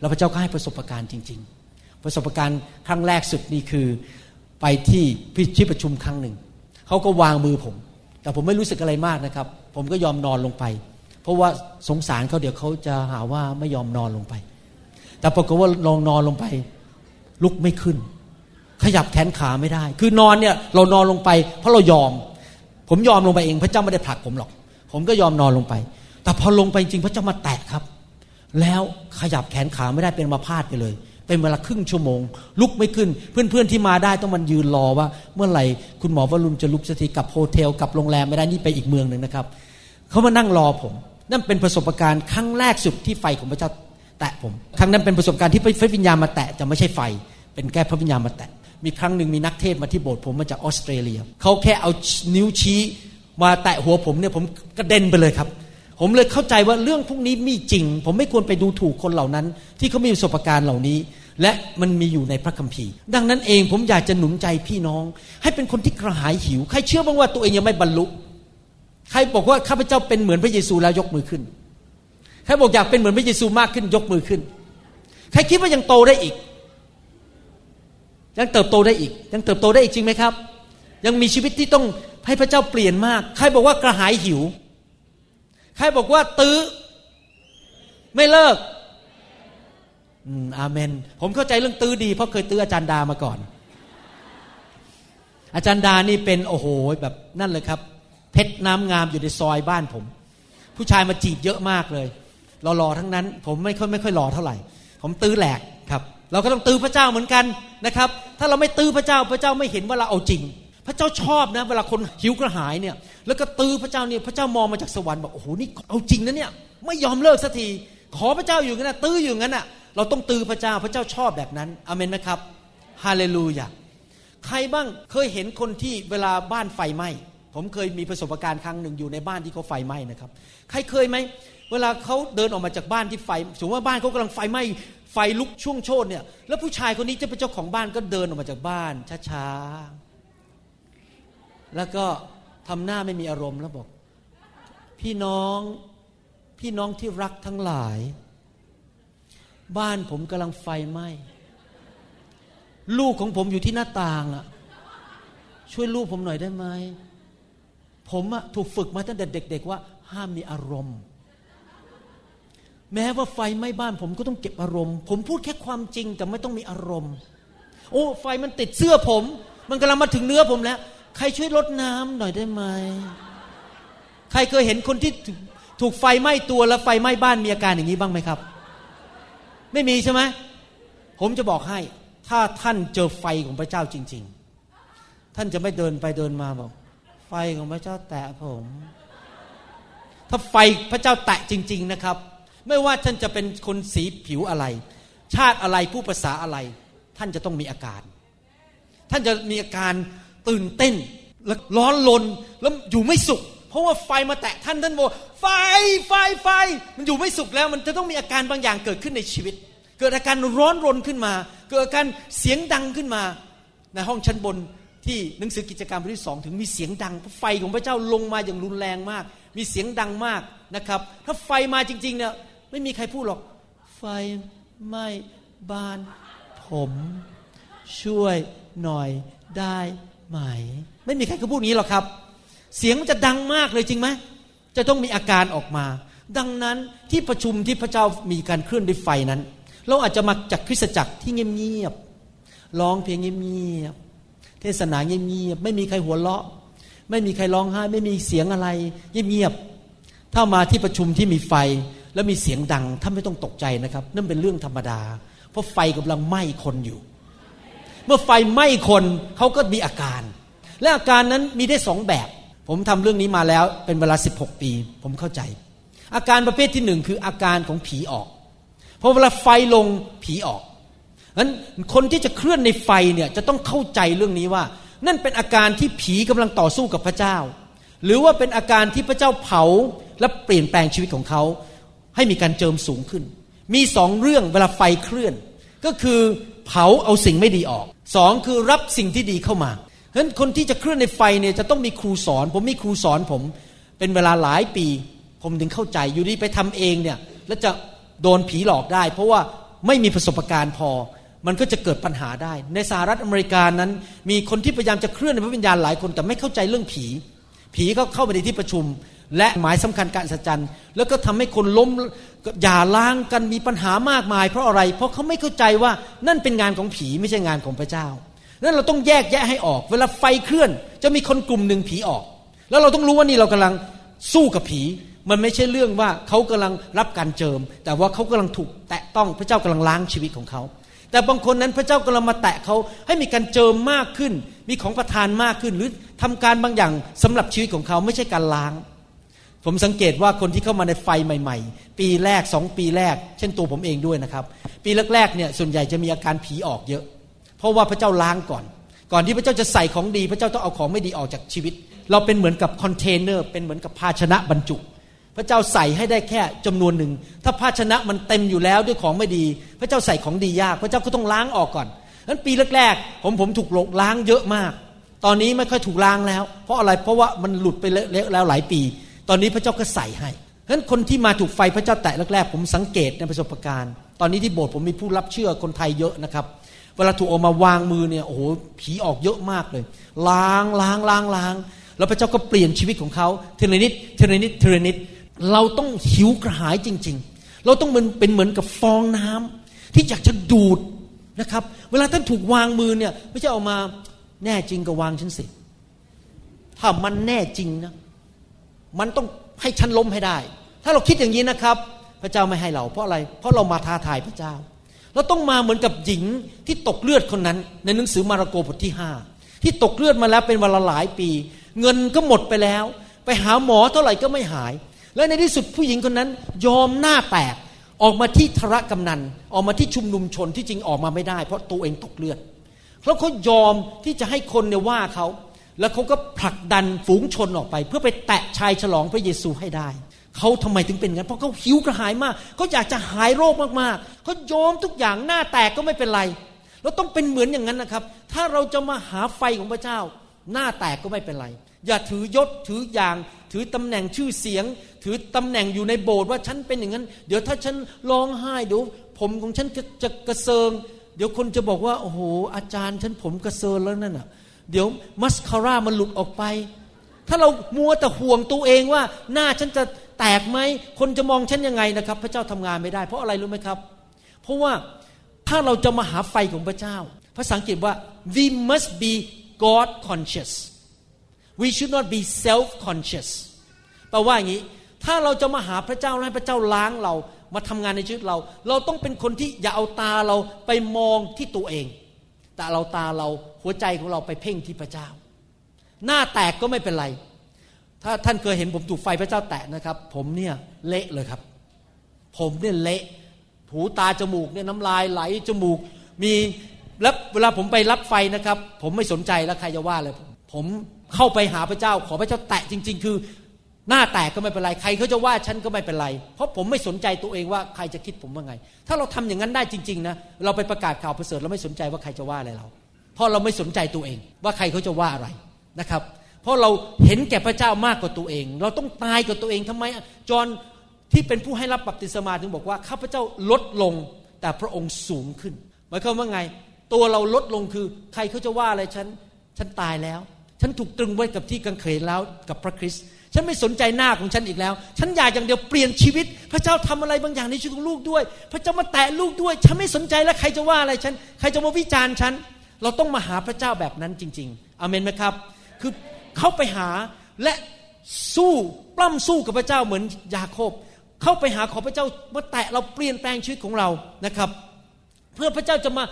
C: แล้วพระเจ้าก็ให้ประสบการณ์จริง ๆ ประสบการณ์ครั้งแรกสุดนี่คือไปที่พิธีประชุมครั้งหนึ่งเขาก็วางมือผม แต่ผมไม่รู้สึกอะไรมากนะครับ ผมก็ยอมนอนลงไป เพราะว่าสงสารเขาเดี๋ยวเขาจะหาว่าไม่ยอมนอนลงไป แต่ปรากฏว่าลองนอนลงไป ลุกไม่ขึ้น ขยับแขนขาไม่ได้ คือนอนเนี่ยเรานอนลงไป เพราะเรายอม ผมยอมลงไปเอง พระเจ้าไม่ได้ผลักผมหรอก ผมก็ยอมนอนลงไป แต่พอลงไปจริงพระเจ้ามาแตะครับ แล้วขยับแขนขาไม่ได้เป็นมาพาดไปเลย เป็นเวลาครึ่งชั่วโมง ลุกไม่ขึ้น เพื่อนๆที่มาได้ต้องมันยืนรอว่า เมื่อไหร่คุณหมอวรุณจะลุกสักทีกับโฮเทลกับโรงแรมไม่ได้นี่ไปอีกเมืองหนึ่งนะครับเขามานั่งรอผม นั่นเป็นประสบการณ์ครั้งแรกสุดที่ไฟของพระเจ้า แตะผมครั้งนั้นเป็นประสบการณ์ที่พระวิญญาณมาแตะจะไม่ใช่ไฟ เป็นแก้พระวิญญาณมาแตะ มีครั้งหนึ่งมีนักเทศมาที่โบสถ์ผมมาจากออสเตรเลียเขาแค่เอานิ้วชี้มาแตะหัวผมเนี่ยผมกระเด็นไปเลยครับผผมเลยเข้าใจว่าเรื่องพวกนี้มีจริง ผมไม่ควรไปดูถูกคนเหล่านั้น ที่เขามีประสบการณ์เหล่านี้ และมันมีอยู่ในพระคัมภีร์ ดังนั้นเองผมอยากจะหนุนใจพี่น้อง ให้เป็นคนที่กระหายหิว ใครเชื่อบ้างว่าตัวเองยังไม่บรรลุใครบอกว่าข้าพเจ้าเป็นเหมือนพระเยซูแล้วยกมือขึ้น ใครบอกอยากเป็นเหมือนพระเยซูมากขึ้นยกมือขึ้น ใครคิดว่ายังโตได้อีก ยังเติบโตได้อีก ยังเติบโตได้อีกจริงไหมครับ ยังมีชีวิตที่ต้องให้พระเจ้าเปลี่ยนมาก ใครบอกว่ากระหายหิว ใครบอกว่าตื้อไม่เลิกอืมอาเมน ผมเข้าใจเรื่องตื้อดี เพราะเคยตื้ออาจารย์ดามาก่อน อาจารย์ดานี่เป็นโอ้โหแบบนั่นเลยครับ เพชรน้ำงามอยู่ในซอยบ้านผม ผู้ชายมาจีบเยอะมากเลย หล่อๆทั้งนั้น ผมไม่ค่อยไม่ค่อยหล่อเท่าไหร่ ผมตื้อแหลกครับเราก็ต้องตื้อพระเจ้าเหมือนกันนะครับ ถ้าเราไม่ตื้อพระเจ้าพระเจ้าไม่เห็นว่าเราเอาจริง พระเจ้าชอบนะ เวลาคนหิวกระหายเนี่ย แล้วก็ตื้อพระเจ้าเนี่ยพระเจ้ามองมาจากสวรรค์บอกโอ้โหนี่เอาจริงนะเนี่ยไม่ยอมเลิกสักทีขอพระเจ้าอยู่งั้นนะตื้ออยู่งั้นน่ะเราต้องตื้อพระเจ้าพระเจ้าชอบแบบนั้นอเมนไหมครับฮาเลลูยาใครบ้างเคยเห็นคนที่เวลาบ้านไฟไหม้ผมเคยมีประสบการณ์ครั้งหนึ่งอยู่ในบ้านที่เขาไฟไหม้นะครับ ใครเคยไหม เวลาเขาเดินออกมาจากบ้านที่ไฟสมมติว่าบ้านเขากำลังไฟไหม้ไฟลุกช่วงโชนเนี่ยแล้วผู้ชายคนนี้จะเป็นเจ้าของบ้านก็เดินออกมาจากบ้านช้าๆแล้วก็ทำหน้าไม่มีอารมณ์แล้วบอก พี่น้องพี่น้องที่รักทั้งหลาย บ้านผมกำลังไฟไหม้ลูกของผมอยู่ที่หน้าต่างอะช่วยลูกผมหน่อยได้ไหมผมอะถูกฝึกมาตั้งแต่เด็ก ๆ ว่า ห้ามมีอารมณ์ แม้ว่าไฟไหม้บ้านผมก็ต้องเก็บอารมณ์ ผมพูดแค่ความจริงแต่ไม่ต้องมีอารมณ์ โอ้ไฟมันติดเสื้อผม มันกำลังมาถึงเนื้อผมแล้ว ใครช่วยลดน้ำหน่อยได้ไหมใครเคยเห็นคนที่ถูกไฟไหม้ตัวแล้วไฟไหม้บ้านมีอาการอย่างนี้บ้างไหมครับ ไม่มีใช่ไหมผมจะบอกให้ ถ้าท่านเจอไฟของพระเจ้าจริง ๆ ท่านจะไม่เดินไปเดินมาบอกไฟของพระเจ้าแตะผม ถ้าไฟพระเจ้าแตะจริง ๆ นะครับ ไม่ว่าท่านจะเป็นคนสีผิวอะไร ชาติอะไรผู้ภาษาอะไร ท่านจะต้องมีอาการ ท่านจะมีอาการตื่นเต้นแล้วร้อนลนแล้วอยู่ไม่สุข เพราะว่าไฟมาแตะท่านท่านบอกไฟไฟไฟ มันอยู่ไม่สุขแล้ว มันจะต้องมีอาการบางอย่างเกิดขึ้นในชีวิต เกิดอาการร้อนรนขึ้นมา เกิดอาการเสียงดังขึ้นมา ในห้องชั้นบนที่หนังสือกิจการมบทที่สองถึงมีเสียงดังไฟของพระเจ้าลงมาอย่างรุนแรงมาก มีเสียงดังมากนะครับ ถ้าไฟมาจริงๆเนี่ย ไม่มีใครพูดหรอก ไฟไหม้บ้าน ผม ช่วยหน่อยได้ไหม ไม่มีใครก็พูดนี้หรอกครับ เสียงมันจะดังมากเลยจริงไหมจะต้องมีอาการออกมา ดังนั้นที่ประชุมที่พระเจ้ามีการเคลื่อนด้วยไฟนั้น เราอาจจะมาจากคริสตจักรที่เงียบๆร้องเพลงเงียบๆเทศนาเงียบๆไม่มีใครหัวเราะ ไม่มีใครร้องไห้ ไม่มีเสียงอะไรเงียบๆถ้ามาที่ประชุมที่มีไฟ แล้วมีเสียงดังท่านไม่ต้องตกใจนะครับ นั่นเป็นเรื่องธรรมดา เพราะไฟกำลังไหม้คนอยู่ เมื่อไฟไหม้คนเขาก็มีอาการ และอาการนั้นมีได้สองแบบ ผมทำเรื่องนี้มาแล้วเป็นเวลา 16 ปี ผมเข้าใจ อาการประเภทที่หนึ่งคืออาการของผีออกพอเวลาไฟลงผีออกนั้นคนที่จะเคลื่อนในไฟเนี่ยจะต้องเข้าใจเรื่องนี้ว่า นั่นเป็นอาการที่ผีกำลังต่อสู้กับพระเจ้า หรือว่าเป็นอาการที่พระเจ้าเผาและเปลี่ยนแปลงชีวิตของเขา ให้มีการเจิมสูงขึ้น มีสองเรื่องเวลาไฟเคลื่อน ก็คือเผาเอาสิ่งไม่ดีออกสองคือรับสิ่งที่ดีเข้ามาฉะนั้นคนที่จะเคลื่อนในไฟเนี่ยจะต้องมีครูสอน ผมมีครูสอนผมเป็นเวลาหลายปี ผมถึงเข้าใจอยู่ดีไปทำเองเนี่ยแล้วจะโดนผีหลอกได้ เพราะว่าไม่มีประสบการณ์พอ มันก็จะเกิดปัญหาได้ ในสหรัฐอเมริกานั้น มีคนที่พยายามจะเคลื่อนในพระวิญญาณหลายคนแต่ไม่เข้าใจเรื่องผี ผีก็เข้าไปในที่ประชุม และหมายสำคัญการสัจจันแล้วก็ทำให้คนล้มอย่าล้างกันมีปัญหามากมาย เพราะอะไร เพราะเขาไม่เข้าใจว่านั่นเป็นงานของผีไม่ใช่งานของพระเจ้านั้นเราต้องแยกแยะให้ออก เวลาไฟเคลื่อน จะมีคนกลุ่มหนึ่งผีออก แล้วเราต้องรู้ว่านี่เรากำลังสู้กับผี มันไม่ใช่เรื่องว่าเขากำลังรับการเจิม แต่ว่าเขากำลังถูกแตะต้องพระเจ้ากำลังล้างชีวิตของเขา แต่บางคนนั้นพระเจ้ากำลังมาแตะเขาให้มีการเจิมมากขึ้น มีของประทานมากขึ้น หรือทำการบางอย่างสำหรับชีวิตของเขาไม่ใช่การล้าง ผมสังเกตว่าคนที่เข้ามาในไฟใหม่ ๆ ปีแรกสองปีแรก เช่นตัวผมเองด้วยนะครับ ปีแรกๆเนี่ยส่วนใหญ่จะมีอาการผีออกเยอะ เพราะว่าพระเจ้าล้างก่อน ก่อนที่พระเจ้าจะใส่ของดี พระเจ้าต้องเอาของไม่ดีออกจากชีวิต เราเป็นเหมือนกับคอนเทนเนอร์เป็นเหมือนกับภาชนะบรรจุ พระเจ้าใส่ให้ได้แค่จำนวนหนึ่ง ถ้าภาชนะมันเต็มอยู่แล้วด้วยของไม่ดี พระเจ้าใส่ของดียาก พระเจ้าก็ต้องล้างออกก่อนนั้นปีแรกๆผมผมถูกล้างเยอะมาก ตอนนี้ไม่ค่อยถูกล้างแล้ว เพราะอะไรเพราะว่ามันหลุดไปแล้วหลายปี ตอนนี้พระเจ้าก็ใส่ให้ฉะนั้นคนที่มาถูกไฟพระเจ้าแตะแรกๆผมสังเกตในประสบการณ์ ตอนนี้ที่โบสถ์ผมมีผู้รับเชื่อคนไทยเยอะนะครับ เวลาถูกออกมาวางมือเนี่ยโอ้โหผีออกเยอะมากเลย ล้างล้างล้างล้างแล้วพระเจ้าก็เปลี่ยนชีวิตของเขาเทเลนิดเทเลนิดเทเลนิด เราต้องหิวกระหายจริง ๆ เราต้องเป็นเป็นเหมือนกับฟองน้ำที่อยากจะดูดนะครับ เวลาท่านถูกวางมือเนี่ยไม่ใช่ออกมาแน่จริงก็วางฉันสิ ถ้ามันแน่จริงนะ มันต้องให้ฉันล้มให้ได้ ถ้าเราคิดอย่างนี้นะครับ พระเจ้าไม่ให้เรา เพราะอะไร เพราะเรามาท้าทายพระเจ้า เราต้องมาเหมือนกับหญิงที่ตกเลือดคนนั้น ในหนังสือมาระโกบทที่ห้าที่ตกเลือดมาแล้วเป็นเวลาหลายปี เงินก็หมดไปแล้ว ไปหาหมอเท่าไหร่ก็ไม่หาย และในที่สุดผู้หญิงคนนั้นยอมหน้าแตกออกมาที่ธรกำนันออกมาที่ชุมนุมชนที่จริงออกมาไม่ได้ เพราะตัวเองตกเลือดแล้วเขายอมที่จะให้คนเนี่ยว่าเขา แล้วเขาก็ผลักดันฝูงชนออกไป เพื่อไปแตะชายฉลองพระเยซูให้ได้ เขาทำไมถึงเป็นงั้น เพราะเขาหิวกระหายมากเขาอยากจะหายโรคมากๆเขายอมทุกอย่างหน้าแตกก็ไม่เป็นไร เราต้องเป็นเหมือนอย่างนั้นนะครับ ถ้าเราจะมาหาไฟของพระเจ้า หน้าแตกก็ไม่เป็นไร อย่าถือยศถืออย่าง ถือตำแหน่งชื่อเสียง ถือตำแหน่งอยู่ในโบสถ์ว่าฉันเป็นอย่างนั้น เดี๋ยวถ้าฉันร้องไห้เดี๋ยวผมของฉันจะจะกระเซิง เดี๋ยวคนจะบอกว่าโอ้โหอาจารย์ฉันผมกระเซิงแล้วนั่นอะ เดี๋ยวมัสคาร่ามันหลุดออกไป ถ้าเรามัวแต่ห่วงตัวเองว่า หน้าฉันจะแตกไหมคนจะมองฉันยังไงนะครับ พระเจ้าทำงานไม่ได้ เพราะอะไรรู้ไหมครับ เพราะว่าถ้าเราจะมาหาไฟของพระเจ้าภาษาอังกฤษว่า we must be God conscious we should not be self conscious แปลว่าอย่างนี้ ถ้าเราจะมาหาพระเจ้าให้พระเจ้าล้างเรามาทำงานในชีวิตเรา เราต้องเป็นคนที่อย่าเอาตาเราไปมองที่ตัวเอง แต่เราตาเราหัวใจของเราไปเพ่งที่พระเจ้า หน้าแตกก็ไม่เป็นไร ถ้าท่านเคยเห็นผมถูกไฟพระเจ้าแตะนะครับ ผมเนี่ยเละเลยครับ ผมเนี่ยเละหูตาจมูกเนี่ยน้ำลายไหลจมูก มีแล้วเวลาผมไปรับไฟนะครับ ผมไม่สนใจแล้วใครจะว่าเลยผมเข้าไปหาพระเจ้าขอพระเจ้าแตะจริง ๆ คือ หน้าแตกก็ไม่เป็นไรใครเขาจะว่าฉันก็ไม่เป็นไร เพราะผมไม่สนใจตัวเองว่าใครจะคิดผมว่าไง ถ้าเราทำอย่างนั้นได้จริงๆนะเราไปประกาศข่าวประเสริฐเราไม่สนใจว่าใครจะว่าอะไรเรา เพราะเราไม่สนใจตัวเอง ว่าใครเขาจะว่าอะไรนะครับ เพราะเราเห็นแก่พระเจ้ามากกว่าตัวเอง เราต้องตายกับตัวเองทำไมจอห์นที่เป็นผู้ให้รับบัพติศมาถึงบอกว่าข้าพเจ้าลดลงแต่พระองค์สูงขึ้นหมายความว่าไง ตัวเราลดลงคือใครเขาจะว่าอะไรฉันฉันตายแล้ว ฉันถูกตรึงไว้กับที่กังเขนแล้วกับพระคริสต์ ฉันไม่สนใจหน้าของฉันอีกแล้ว ฉันอยากอย่างเดียวเปลี่ยนชีวิต พระเจ้าทำอะไรบางอย่างในชีวิตของลูกด้วย พระเจ้ามาแตะลูกด้วย ฉันไม่สนใจแล้วใครจะว่าอะไรฉัน ใครจะมาวิจารณ์ฉัน เราต้องมาหาพระเจ้าแบบนั้นจริง ๆอเมนไหมครับ คือเข้าไปหาและสู้ปล้ำสู้กับพระเจ้าเหมือนยาโคบ เข้าไปหาขอพระเจ้ามาแตะเราเปลี่ยนแปลงชีวิตของเรานะครับ เพื่อพระเจ้าจะมา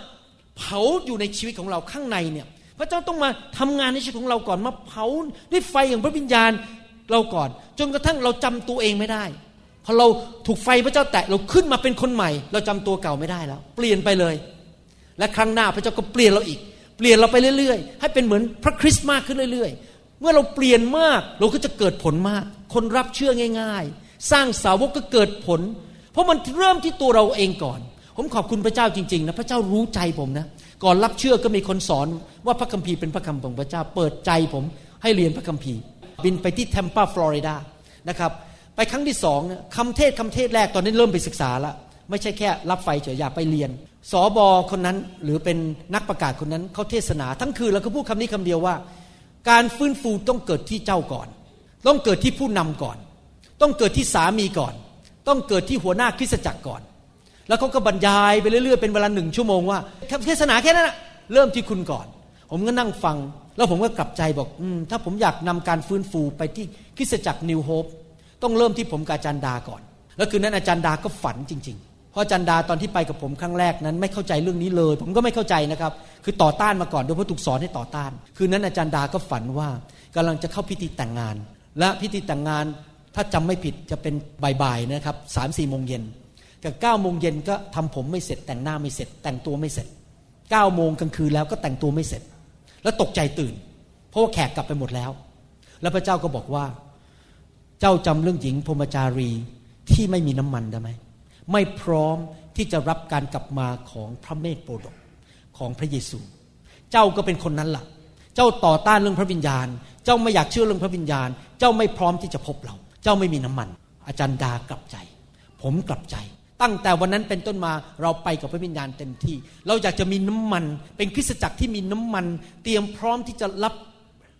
C: เผาอยู่ในชีวิตของเราข้างในเนี่ยพระเจ้าต้องมาทำงานในชีวิตของเราก่อนมาเผาด้วยไฟอย่างพระวิญญาณ เราก่อน จนกระทั่งเราจำตัวเองไม่ได้พอเราถูกไฟพระเจ้าแตะเราขึ้นมาเป็นคนใหม่ เราจำตัวเก่าไม่ได้แล้ว เปลี่ยนไปเลย และครั้งหน้าพระเจ้าก็เปลี่ยนเราอีก เปลี่ยนเราไปเรื่อยๆ ให้เป็นเหมือนพระคริสต์มากขึ้นเรื่อยๆ เมื่อเราเปลี่ยนมากเราก็จะเกิดผลมาก คนรับเชื่อง่าย ๆ สร้างสาวกก็เกิดผล เพราะมันเริ่มที่ตัวเราเองก่อน ผมขอบคุณพระเจ้าจริงๆนะพระเจ้ารู้ใจผมนะก่อนรับเชื่อก็มีคนสอนว่าพระคัมภีร์เป็นพระคำของพระเจ้า เปิดใจผมให้เรียนพระคัมภีร์ บินไปที่แทมปาฟลอริดานะครับไปครั้งที่สองคำเทศคำเทศแรกตอนนี้เริ่มไปศึกษาแล้วไม่ใช่แค่รับไฟเฉยอยากไปเรียนสอบอคนนั้นหรือเป็นนักประกาศคนนั้นเขาเทศนา ทั้งคืนแล้วก็พูดคำนี้คำเดียวว่า การฟื้นฟูต้องเกิดที่เจ้าก่อน ต้องเกิดที่ผู้นำก่อน ต้องเกิดที่สามีก่อน ต้องเกิดที่หัวหน้าคริสตจักรก่อน แล้วเขาก็บรรยายไปเรื่อยๆเป็นเวลาหนึ่งชั่วโมงว่าเทศนาแค่นั้นนะเริ่มที่คุณก่อน ผมก็นั่งฟังแล้วผมก็กลับใจบอกอถ้าผมอยากนำการฟื้นฟูไปที่คริสตจักรนิวโฮปต้องเริ่มที่ผมกับอาจารย์ดาก่อน แล้วคืนนั้นอาจารย์ดาก็ฝันจริงๆ เพราะอาจารย์ดาตอนที่ไปกับผมครั้งแรกนั้นไม่เข้าใจเรื่องนี้เลย ผมก็ไม่เข้าใจนะครับ คือต่อต้านมาก่อนโดยพระถูกสอนให้ต่อต้าน คืนนั้นอาจารย์ดาก็ฝันว่ากำลังจะเข้าพิธีแต่งงาน และพิธีแต่งงานถ้าจำไม่ผิดจะเป็นบ่ายๆนะครับสามสี่โมงเย็นกับเก้าโมงเย็นก็ทำผมไม่เสร็จแต่งหน้าไม่เสร็จ แต่งตัวไม่เสร็จเก้าโมงกลางคืนแล้วก็แต่งตัวไม่เสร็จ แล้วตกใจตื่น เพราะว่าแขกกลับไปหมดแล้ว แล้วพระเจ้าก็บอกว่า เจ้าจำเรื่องหญิงพรมจารีที่ไม่มีน้ำมันได้ไหมไม่พร้อมที่จะรับการกลับมาของพระเมธโปรดกของพระเยซู เจ้าก็เป็นคนนั้นละ่ะ เจ้าต่อต้านเรื่องพระวิญญาณ เจ้าไม่อยากเชื่อเรื่องพระวิญญาณ เจ้าไม่พร้อมที่จะพบเรา เจ้าไม่มีน้ำมัน อาจารย์ดากลับใจ ผมกลับใจ ตั้งแต่วันนั้นเป็นต้นมาเราไปกับพระวิญญาณเต็มที่ เราอยากจะมีน้ำมัน เป็นคริสตจักรที่มีน้ำมัน เตรียมพร้อมที่จะรับ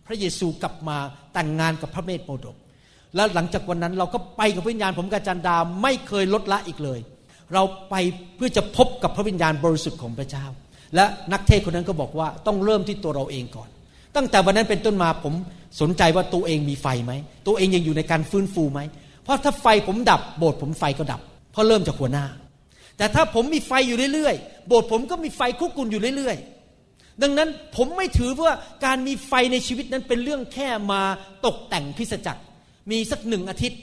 C: พระเยซูกลับมาแต่งงานกับพระเมธโปรดก แล้วหลังจากวันนั้นเราก็ไปกับพระวิญญาณผมกับอาจารย์ดาไม่เคยลดละอีกเลย เราไปเพื่อจะพบกับพระวิญญาณบริสุทธิ์ของพระเจ้า และนักเทศคนนั้นก็บอกว่าต้องเริ่มที่ตัวเราเองก่อน ตั้งแต่วันนั้นเป็นต้นมาผมสนใจว่าตัวเองมีไฟไหมตัวเองยังอยู่ในการฟื้นฟูไหมเพราะถ้าไฟผมดับโบสถ์ผมไฟก็ดับ เพราะเริ่มจากหัวหน้า แต่ถ้าผมมีไฟอยู่เรื่อยๆโบสถ์ผมก็มีไฟคุกกุนอยู่เรื่อยๆ ดังนั้นผมไม่ถือว่าการมีไฟในชีวิตนั้นเป็นเรื่องแค่มาตกแต่งพิสจักร มีสักหนึ่งอาทิตย์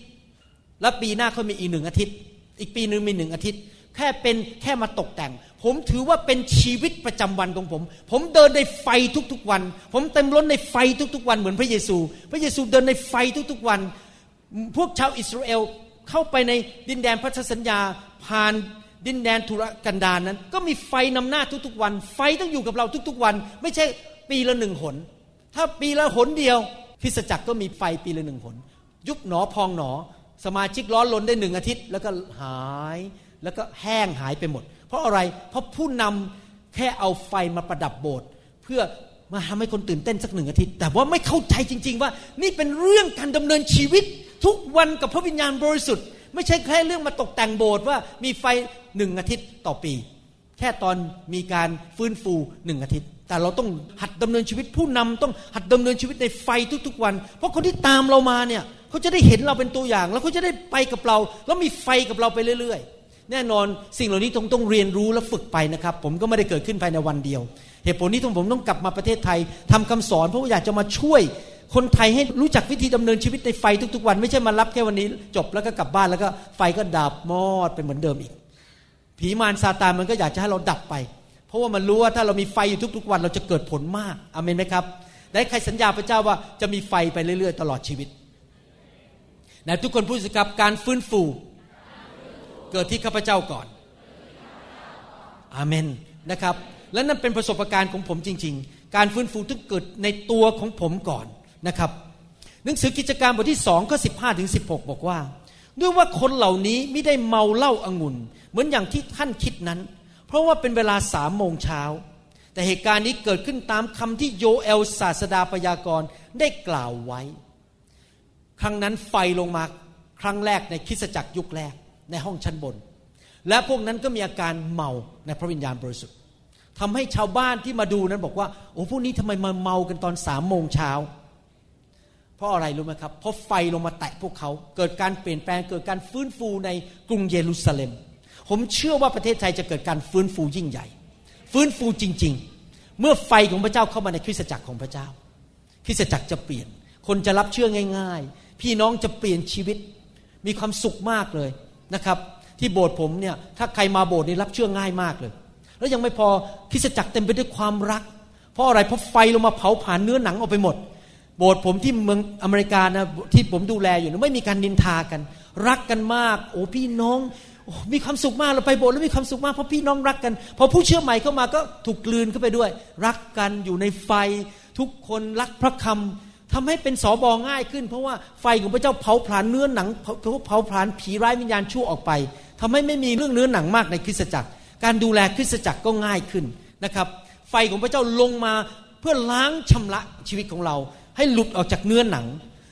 C: แล้วปีหน้าเขามีอีกหนึ่งอาทิตย์ อีกปีหนึ่งมีหนึ่งอาทิตย์ แค่เป็นแค่มาตกแต่ง ผมถือว่าเป็นชีวิตประจำวันของผม ผมเดินในไฟทุกๆวัน ผมเต็มล้นในไฟทุกๆวันเหมือนพระเยซู พระเยซูเดินในไฟทุกๆวัน พวกชาวอิสราเอล เข้าไปในดินแดนพันธสัญญา ผ่านดินแดนทุรกันดารนนั้น ก็มีไฟนำหน้าทุกๆวัน ไฟต้องอยู่กับเราทุกๆวัน ไม่ใช่ปีละหนึ่งหน ถ้าปีละหนเดียวคริสจักรก็มีไฟปีละหนึ่งหน ยุบหนอพองหนอ สมาชิกร้อนลนได้หนึ่งอาทิตย์ แล้วก็หายแล้วก็แห้งหายไปหมด เพราะอะไรเพราะผู้นำแค่เอาไฟมาประดับโบสถ์เพื่อมาทำให้คนตื่นเต้นสักหนึ่งอาทิตย์ แต่ว่าไม่เข้าใจจริง ๆ ว่านี่เป็นเรื่องการดำเนินชีวิต ทุกวันกับพระวิญญาณบริสุทธิ์ ไม่ใช่แค่เรื่องมาตกแต่งโบสถ์ว่ามีไฟหนึ่งอาทิตย์ต่อปี แค่ตอนมีการฟื้นฟูหนึ่งอาทิตย์ แต่เราต้องหัดดำเนินชีวิตผู้นำต้องหัดดำเนินชีวิตในไฟทุกๆวัน เพราะคนที่ตามเรามาเนี่ยเขาจะได้เห็นเราเป็นตัวอย่าง แล้วเขาจะได้ไปกับเรา แล้วมีไฟกับเราไปเรื่อย ๆ แน่นอนสิ่งเหล่านี้ต้องต้องเรียนรู้และฝึกไปนะครับ ผมก็ไม่ได้เกิดขึ้นภายในวันเดียว เหตุผลนี้ที่ผมต้องกลับมาประเทศไทยทำคำสอนเพราะว่าอยากจะมาช่วย คนไทยให้รู้จักวิธีดำเนินชีวิตในไฟทุก ๆ วัน ไม่ใช่มารับแค่วันนี้ จบแล้วก็กลับบ้านแล้วก็ไฟก็ดับมอดเป็นเหมือนเดิมอีก ผีมารซาตานมันก็อยากจะให้เราดับไป เพราะว่ามันรู้ว่าถ้าเรามีไฟอยู่ทุก ๆ วันเราจะเกิดผลมากอเมนไหมครับได้ใครสัญญาพระเจ้าว่าจะมีไฟไปเรื่อย ๆ ตลอดชีวิตนะทุกคนพูดสิครับการฟื้นฟูเกิดที่ข้าพเจ้าก่อนอาเมนนะครับและนั่นเป็นประสบการณ์ของผมจริง ๆ การฟื้นฟูต้องเกิดในตัวของผมก่อน นะครับ หนังสือกิจการบทที่สองข้อสิบห้าถึงสิบหกบอกว่า ด้วยว่าคนเหล่านี้ไม่ได้เมาเหล้าอางุ่น เหมือนอย่างที่ท่านคิดนั้น เพราะว่าเป็นเวลาสามโมงเช้า แต่เหตุการณ์นี้เกิดขึ้นตามคำที่โยเอลศาสดาพยากรณ์ได้กล่าวไว้ ครั้งนั้นไฟลงมาครั้งแรกในคริสตจักรยุคแรกในห้องชั้นบน และพวกนั้นก็มีอาการเมาในพระวิญญาณบริสุทธิ์ทำให้ชาวบ้านที่มาดูนั้นบอกว่า โอ้พวกนี้ทำไมมาเมากันตอนสามโมงเช้า เพราะอะไรรู้ไหมครับ เพราะไฟลงมาแตะพวกเขา เกิดการเปลี่ยนแปลงเกิดการฟื้นฟูในกรุงเยรูซาเล็ม ผมเชื่อว่าประเทศไทยจะเกิดการฟื้นฟูยิ่งใหญ่ ฟื้นฟูจริง ๆ เมื่อไฟของพระเจ้าเข้ามาในคริสตจักรของพระเจ้า คริสตจักรจะเปลี่ยน คนจะรับเชื่อง่าย ๆ พี่น้องจะเปลี่ยนชีวิต มีความสุขมากเลยนะครับ ที่โบสถ์ผมเนี่ยถ้าใครมาโบสถ์นี่รับเชื่อง่ายมากเลย แล้วยังไม่พอคริสตจักรเต็มไปด้วยความรัก เพราะอะไรเพราะไฟลงมาเผาผลาญเนื้อหนังออกไปหมด โบสถ์ผมที่เมืองอเมริกานะที่ผมดูแลอยู่นะไม่มีการนินทากัน รักกันมาก โอ้พี่น้องอมีความสุขมากเราไปโบสถ์แล้วมีความสุขมากเพราะพี่น้องรักกันพอผู้เชื่อใหม่เข้ามาก็ถูกกลืนเข้าไปด้วย รักกันอยู่ในไฟ ทุกคนรักพระคำทำให้เป็นสอบอง่ายขึ้น เพราะว่าไฟของพระเจ้าเผาผลาญเนื้อหนังเผาเผาผลาญผีร้ายวิญญาณชั่วออกไปทำให้ไม่มีเรื่องเนื้อหนังมากในคริสตจักร การดูแลคริสตจักรก็ง่ายขึ้นนะครับ ไฟของพระเจ้าลงมาเพื่อล้างชำระชีวิตของเรา ให้หลุดออกจากเนื้อหนัง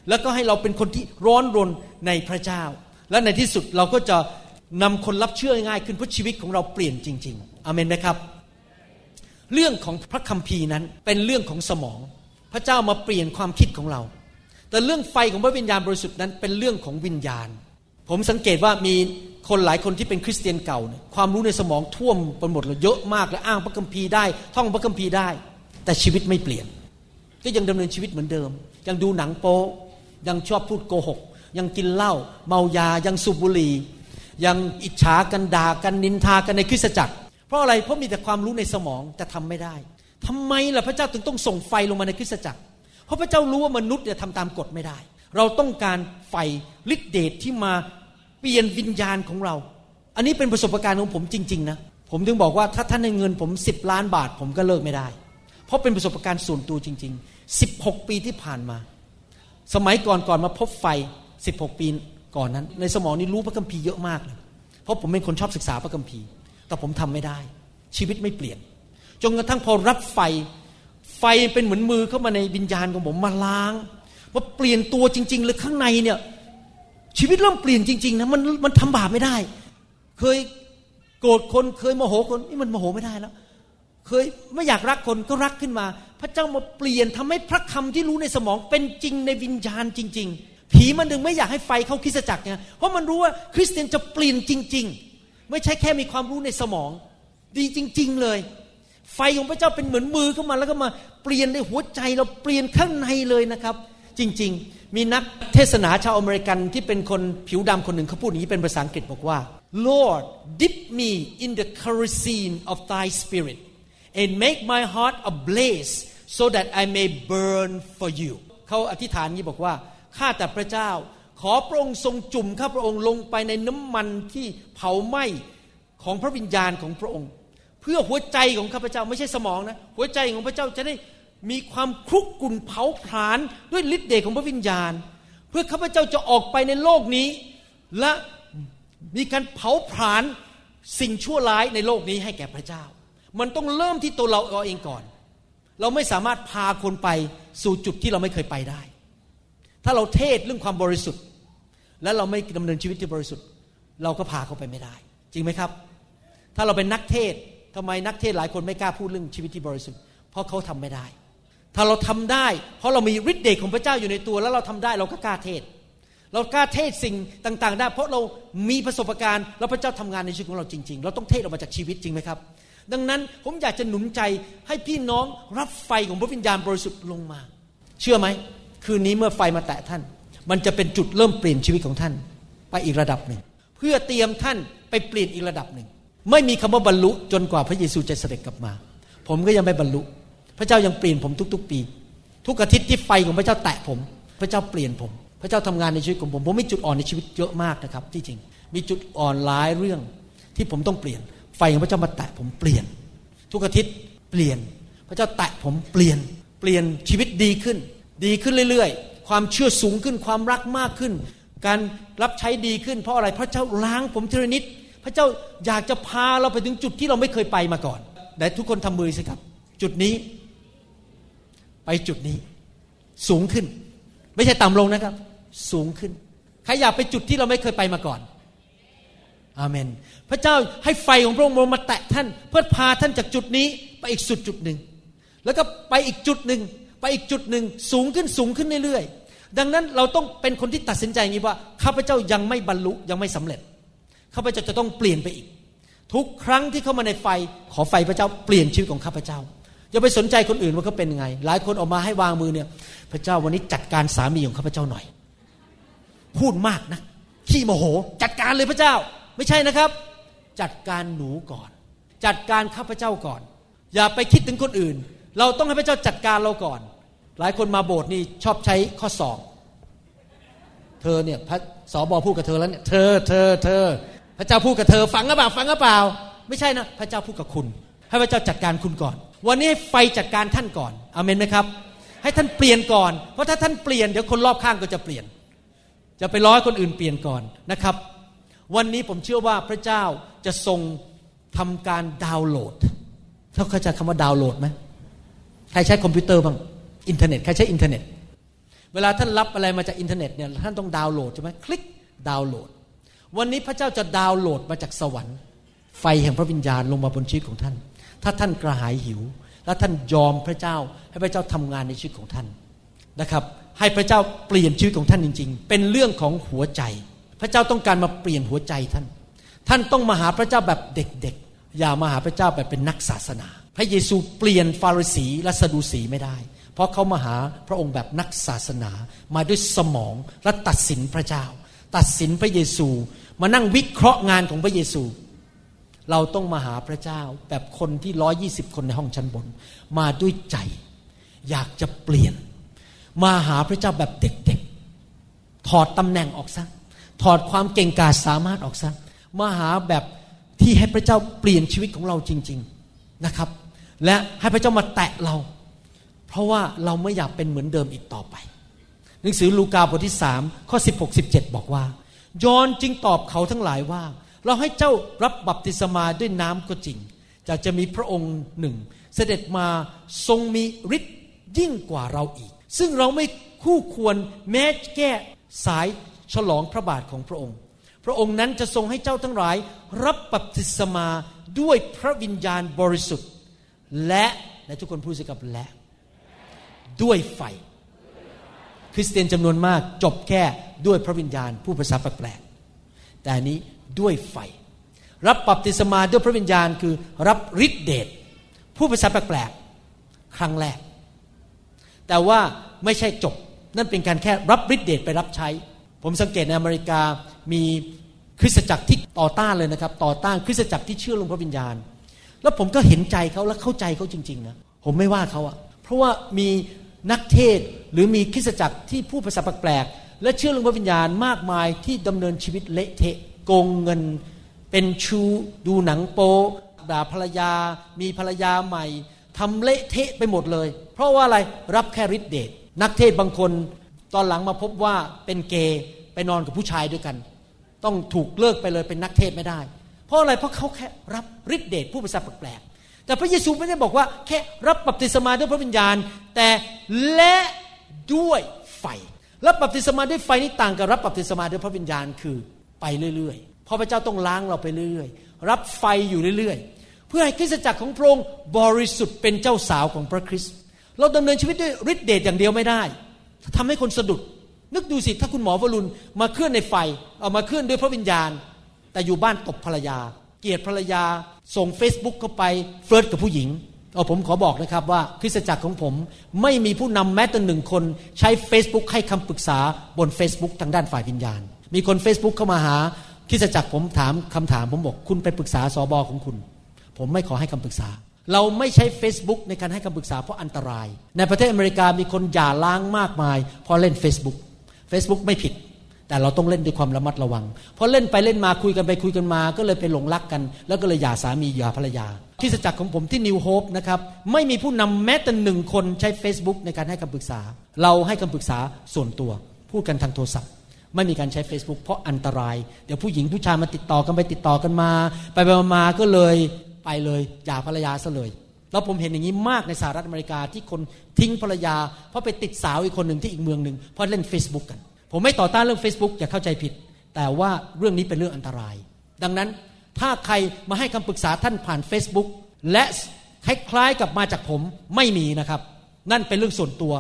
C: แล้วก็ให้เราเป็นคนที่ร้อนรนในพระเจ้า และในที่สุดเราก็จะนำคนรับเชื่อง่ายขึ้นเพราะชีวิตของเราเปลี่ยนจริง ๆอเมนไหมครับ เรื่องของพระคัมภีร์นั้นเป็นเรื่องของสมอง พระเจ้ามาเปลี่ยนความคิดของเรา แต่เรื่องไฟของพระวิญญาณบริสุทธิ์นั้นเป็นเรื่องของวิญญาณ ผมสังเกตว่ามีคนหลายคนที่เป็นคริสเตียนเก่าเนี่ยความรู้ในสมองท่วมไปหมดเลยเยอะมากและอ้างพระคัมภีร์ได้ ท่องพระคัมภีร์ได้ แต่ชีวิตไม่เปลี่ยน ก็ยังดำเนินชีวิตเหมือนเดิม ยังดูหนังโป๊ยังชอบพูดโกหก ยังกินเหล้าเมายายังสูบบุหรี่ยังอิจฉากันด่ากันนินทากันในคริสตจักร เพราะอะไรเพราะมีแต่ความรู้ในสมองแต่ทำไม่ได้ทำไมล่ะพระเจ้าถึงต้องส่งไฟลงมาในคริสตจักร เพราะพระเจ้ารู้ว่ามนุษย์เนี่ยทำตามกฎไม่ได้ เราต้องการไฟฤทธิเดชที่มาเปลี่ยนวิญญาณของเรา อันนี้เป็นประสบการณ์ของผมจริงๆนะผมถึงบอกว่าถ้าท่านให้เงินผมสิบล้านบาทผมก็เลิกไม่ได้ เพราะเป็นประสบการณ์ส่วนตัวจริง ๆ 16 ปีที่ผ่านมา สมัยก่อนก่อนมาพบไฟ 16 ปีก่อนนั้น ในสมองนี้รู้พระคัมภีร์เยอะมากเลย เพราะผมเป็นคนชอบศึกษาพระคัมภีร์ แต่ผมทำไม่ได้ ชีวิตไม่เปลี่ยน จนกระทั่งพอรับไฟ ไฟเป็นเหมือนมือเข้ามาในวิญญาณของผมมาล้างว่าเปลี่ยนตัวจริงๆเลยข้างในเนี่ยชีวิตเริ่มเปลี่ยนจริงๆนะมันมันทำบาปไม่ได้ เคยโกรธคนเคยโมโหคนนี่มันโมโหไม่ได้แล้ว เคยไม่อยากรักคนก็รักขึ้นมา พระเจ้ามาเปลี่ยนทำให้พระคำที่รู้ในสมองเป็นจริงในวิญญาณจริง ๆ ผีมันดึงไม่อยากให้ไฟเข้าคริสตจักรไงเพราะมันรู้ว่าคริสเตียนจะเปลี่ยนจริง ๆ ไม่ใช่แค่มีความรู้ในสมอง ดีจริง ๆเลย ไฟของพระเจ้าเป็นเหมือนมือเข้ามาแล้วก็มาเปลี่ยนในหัวใจเราเปลี่ยนข้างในเลยนะครับ จริง ๆ มีนักเทศนาชาวอเมริกันที่เป็นคนผิวดำคนหนึ่งเขาพูดอย่างนี้เป็นภาษาอังกฤษบอกว่า Lord dip me in the kerosene of Thy Spirit and make my heart ablaze so that I may burn for you เขาอธิษฐานนี้บอกว่า ข้าแต่พระเจ้า ขอพระองค์ทรงจุ่มข้าพระองค์ลงไปในน้ำมันที่เผาไหม้ของพระวิญญาณของพระองค์ เพื่อหัวใจของข้าพเจ้าไม่ใช่สมองนะหัวใจของพระเจ้าจะได้มีความคลุกกลุ่นเผาผลาญด้วยฤทธิ์เดชของพระวิญญาณ เพื่อข้าพเจ้าจะออกไปในโลกนี้ และมีการเผาผลาญสิ่งชั่วร้ายในโลกนี้ให้แก่พระเจ้า มันต้องเริ่มที่ตัวเราเองก่อน เราไม่สามารถพาคนไปสู่จุดที่เราไม่เคยไปได้ ถ้าเราเทศเรื่องความบริสุทธิ์ และเราไม่ดำเนินชีวิตที่บริสุทธิ์ เราก็พาเขาไปไม่ได้ จริงไหมครับ ถ้าเราเป็นนักเทศทำไมนักเทศหลายคนไม่กล้าพูดเรื่องชีวิตที่บริสุทธิ์ เพราะเขาทำไม่ได้ ถ้าเราทำได้ เพราะเรามีฤทธิ์เดชของพระเจ้าอยู่ในตัว แล้วเราทำได้เราก็กล้าเทศ เรากล้าเทศสิ่งต่าง ๆ ได้ เพราะเรามีประสบการณ์แล้วพระเจ้าทำงานในชีวิตของเราจริง ๆ เราต้องเทศออกมาจากชีวิตจริงไหมครับ ดังนั้นผมอยากจะหนุนใจให้พี่น้องรับไฟของพระวิญญาณบริสุทธิ์ลงมา เชื่อไหม คืนนี้เมื่อไฟมาแตะท่าน มันจะเป็นจุดเริ่มเปลี่ยนชีวิตของท่าน ไปอีกระดับหนึ่ง เพื่อเตรียมท่านไปเปลี่ยนอีกระดับหนึ่ง ไม่มีคำว่าบรรลุจนกว่าพระเยซูจะเสด็จกลับมา ผมก็ยังไม่บรรลุ พระเจ้ายังเปลี่ยนผมทุก ๆ ปี ทุกอาทิตย์ที่ไฟของพระเจ้าแตะผม พระเจ้าเปลี่ยนผม พระเจ้าทำงานในชีวิตของผม ผมมีจุดอ่อนในชีวิตเยอะมากนะครับ ที่จริง มีจุดอ่อนหลายเรื่องที่ผมต้องเปลี่ยน ไฟของพระเจ้ามาแตะผมเปลี่ยน ทุกอาทิตย์เปลี่ยน พระเจ้าแตะผมเปลี่ยน เปลี่ยนชีวิตดีขึ้น ดีขึ้นเรื่อยๆ ความเชื่อสูงขึ้นความรักมากขึ้น การรับใช้ดีขึ้น เพราะอะไรพระเจ้าล้างผมทีละนิดพระเจ้าอยากจะพาเราไปถึงจุดที่เราไม่เคยไปมาก่อนแต่ทุกคนทำมือสิครับ จุดนี้ ไปจุดนี้ สูงขึ้น ไม่ใช่ต่ำลงนะครับ สูงขึ้นใครอยากไปจุดที่เราไม่เคยไปมาก่อน อาเมน พระเจ้าให้ไฟของพระองค์มาแตะท่าน เพื่อพาท่านจากจุดนี้ไปอีกสุดจุดหนึ่ง แล้วก็ไปอีกจุดหนึ่ง ไปอีกจุดหนึ่งสูงขึ้นสูงขึ้นเรื่อยๆ ดังนั้นเราต้องเป็นคนที่ตัดสินใจอย่างนี้ว่าข้าพเจ้ายังไม่บรรลุยังไม่สำเร็จข้าพเจ้าจะต้องเปลี่ยนไปอีก ทุกครั้งที่เข้ามาในไฟขอไฟพระเจ้าเปลี่ยนชีวิตของข้าพเจ้าอย่าไปสนใจคนอื่นว่าเขาเป็นยังไง หลายคนออกมาให้วางมือเนี่ยพระเจ้าวันนี้จัดการสามีของข้าพเจ้าหน่อย พูดมากนะขี้โมโห จัดการเลยพระเจ้า ไม่ใช่นะครับ จัดการหนูก่อน จัดการข้าพเจ้าก่อน อย่าไปคิดถึงคนอื่น เราต้องให้พระเจ้าจัดการเราก่อน หลายคนมาโบสถ์นี่ชอบใช้ข้อสอบเธอเนี่ยพระสอบอพูดกับเธอแล้วเนี่ยเธอเธอเธอ พระเจ้าพูดกับเธอฟังหรือเปล่าฟังหรือเปล่า ไม่ใช่นะ พระเจ้าพูดกับคุณ ให้พระเจ้าจัดการคุณก่อน วันนี้ไฟจัดการท่านก่อนอเมนไหมครับ ให้ท่านเปลี่ยนก่อน เพราะถ้าท่านเปลี่ยนเดี๋ยวคนรอบข้างก็จะเปลี่ยน จะไปร้อยคนอื่นเปลี่ยนก่อนนะครับ วันนี้ผมเชื่อว่าพระเจ้าจะทรงทำการดาวน์โหลดถ้าเข้าใจคำว่าดาวน์โหลดไหมใครใช้คอมพิวเตอร์บ้างอินเทอร์เน็ตใครใช้อินเทอร์เน็ต เวลาท่านรับอะไรมาจากอินเทอร์เน็ตเนี่ยท่านต้องดาวน์โหลดใช่ไหมคลิกดาวน์โหลด วันนี้พระเจ้าจะดาวน์โหลดมาจากสวรรค์ ไฟแห่งพระวิญญาณลงมาบนชีวิตของท่าน ถ้าท่านกระหายหิว และท่านยอมพระเจ้าให้พระเจ้าทำงานในชีวิตของท่านนะครับ ให้พระเจ้าเปลี่ยนชีวิตของท่านจริง ๆ เป็นเรื่องของหัวใจ พระเจ้าต้องการมาเปลี่ยนหัวใจท่าน ท่านต้องมาหาพระเจ้าแบบเด็กๆ อย่ามาหาพระเจ้าแบบเป็นนักศาสนา พระเยซูเปลี่ยนฟาริสีและสะดูสีไม่ได้ เพราะเขามาหาพระองค์แบบนักศาสนา มาด้วยสมองและตัดสินพระเจ้า ตัดสินพระเยซู มานั่งวิเคราะห์งานของพระเยซู เราต้องมาหาพระเจ้าแบบคนที่ร้อยี่สิบคนในห้องชั้นบน มาด้วยใจ อยากจะเปลี่ยน มาหาพระเจ้าแบบเด็กๆถอดตำแหน่งออกซะ ถอดความเก่งกาจสามารถออกซะมาหาแบบที่ให้พระเจ้าเปลี่ยนชีวิตของเราจริง ๆนะครับ และให้พระเจ้ามาแตะเรา เพราะว่าเราไม่อยากเป็นเหมือนเดิมอีกต่อไป หนังสือลูกาบทที่สามข้อ 16 17 บอกว่ายอนจึงตอบเขาทั้งหลายว่า เราให้เจ้ารับบัพติศมาด้วยน้ำก็จริงจะจะมีพระองค์หนึ่ง เสด็จมาทรงมีฤทธิ์ยิ่งกว่าเราอีก ซึ่งเราไม่คู่ควรแม้แก้สาย ฉลองพระบาทของพระองค์ พระองค์นั้นจะทรงให้เจ้าทั้งหลาย รับบัพติศมาด้วยพระวิญญาณบริสุทธิ์ และและทุกคนพูดสิกับและ ด้วยไฟ คริสเตียนจำนวนมากจบแค่ด้วยพระวิญญาณผู้ภาษาแปลกๆแต่อันนี้ด้วยไฟ รับบัพติศมาด้วยพระวิญญาณคือรับฤทธิเดชผู้ภาษาแปลกๆครั้งแรก แต่ว่าไม่ใช่จบนั่นเป็นการแค่รับฤทธิเดชไปรับใช้ ผมสังเกตในอเมริกามีคริสตจักรที่ต่อต้านเลยนะครับ ต่อต้านคริสตจักรที่เชื่อลงพระวิญญาณ แล้วผมก็เห็นใจเขาและเข้าใจเขาจริง ๆ นะ ผมไม่ว่าเขาอะเพราะว่ามีนักเทศหรือมีคริสตจักรที่พูดภาษาแปลกๆและเชื่อลงพระวิญญาณมากมายที่ดำเนินชีวิตเละเทะโกงเงิน เป็นชูดูหนังโป๊ด่าภรรยา มีภรรยาใหม่ทำเละเทะไปหมดเลย เพราะว่าอะไรรับแค่ฤทธิเดชนักเทศบางคนตอนหลังมาพบว่าเป็นเกย์ ไปนอนกับผู้ชายด้วยกัน ต้องถูกเลิกไปเลยเป็นนักเทศไม่ได้ เพราะอะไรเพราะเขาแค่รับฤทธิเดชพูดภาษาแปลกๆแต่พระเยซูไม่ได้บอกว่าแค่รับบัพติศมาด้วยพระวิญญาณ แต่และด้วยไฟรับบัพติศมาด้วยไฟนี่ต่างกับรับบัพติศมาด้วยพระวิญญาณคือไปเรื่อยๆพระพระเจ้าต้องล้างเราไปเรื่อยๆรับไฟอยู่เรื่อยๆ เพื่อให้คริสตจักรของพระองค์บริสุทธิ์เป็นเจ้าสาวของพระคริสต์เราดำเนินชีวิตด้วยฤทธิเดชอย่างเดียวไม่ได้ทำให้คนสะดุด นึกดูสิถ้าคุณหมอวรุณมาเคลื่อนในไฟเอามาเคลื่อนด้วยพระวิญญาณ แต่อยู่บ้านตบภรรยา เกลียดภรรยา ส่ง Facebook เข้าไปเฟิร์สกับผู้หญิงเอาผมขอบอกนะครับว่าคริสตจักรของผมไม่มีผู้นำแม้แต่หนึ่งคนใช้ Facebook ให้คำปรึกษาบน Facebook ทางด้านฝ่ายวิญญาณ มีคน Facebook เข้ามาหาคริสตจักรผมถามคำถามผมบอกคุณไปปรึกษาสอบอของคุณ ผมไม่ขอให้คำปรึกษา เราไม่ใช้ Facebook ในการให้คำปรึกษาเพราะอันตราย ในประเทศอเมริกามีคนหย่าล้างมากมายเพราะเล่น Facebook Facebook ไม่ผิด แต่เราต้องเล่นด้วยความระมัดระวังเพราะเล่นไปเล่นมาคุยกันไปคุยกันมา ก็เลยไปหลงรักกัน แล้วก็เลยหย่าสามีหย่าภรรยาคริสตจักรของผมที่นิวโฮปนะครับไม่มีผู้นำแม้แต่หนึ่งคนใช้ Facebook ในการให้คำปรึกษา เราให้คำปรึกษาส่วนตัว พูดกันทางโทรศัพท์ ไม่มีการใช้ Facebook เพราะอันตราย เดี๋ยวผู้หญิงผู้ชายมาติดต่อกันไปติดต่อกันมา ไปไปมาก็เลยไปเลยหย่าภรรยาซะเลย แล้วผมเห็นอย่างนี้มากในสหรัฐอเมริกาที่คนทิ้งภรรยา เพราะไปติดสาวอีกคนหนึ่งที่อีกเมืองหนึ่งเพราะเล่น Facebook กัน ผมไม่ต่อต้านเรื่อง Facebook อย่าเข้าใจผิด แต่ว่าเรื่องนี้เป็นเรื่องอันตราย ดังนั้นถ้าใครมาให้คำปรึกษาท่านผ่าน Facebook และคล้ายๆกับมาจากผมไม่มีนะครับ นั่นเป็นเรื่องส่วนตัว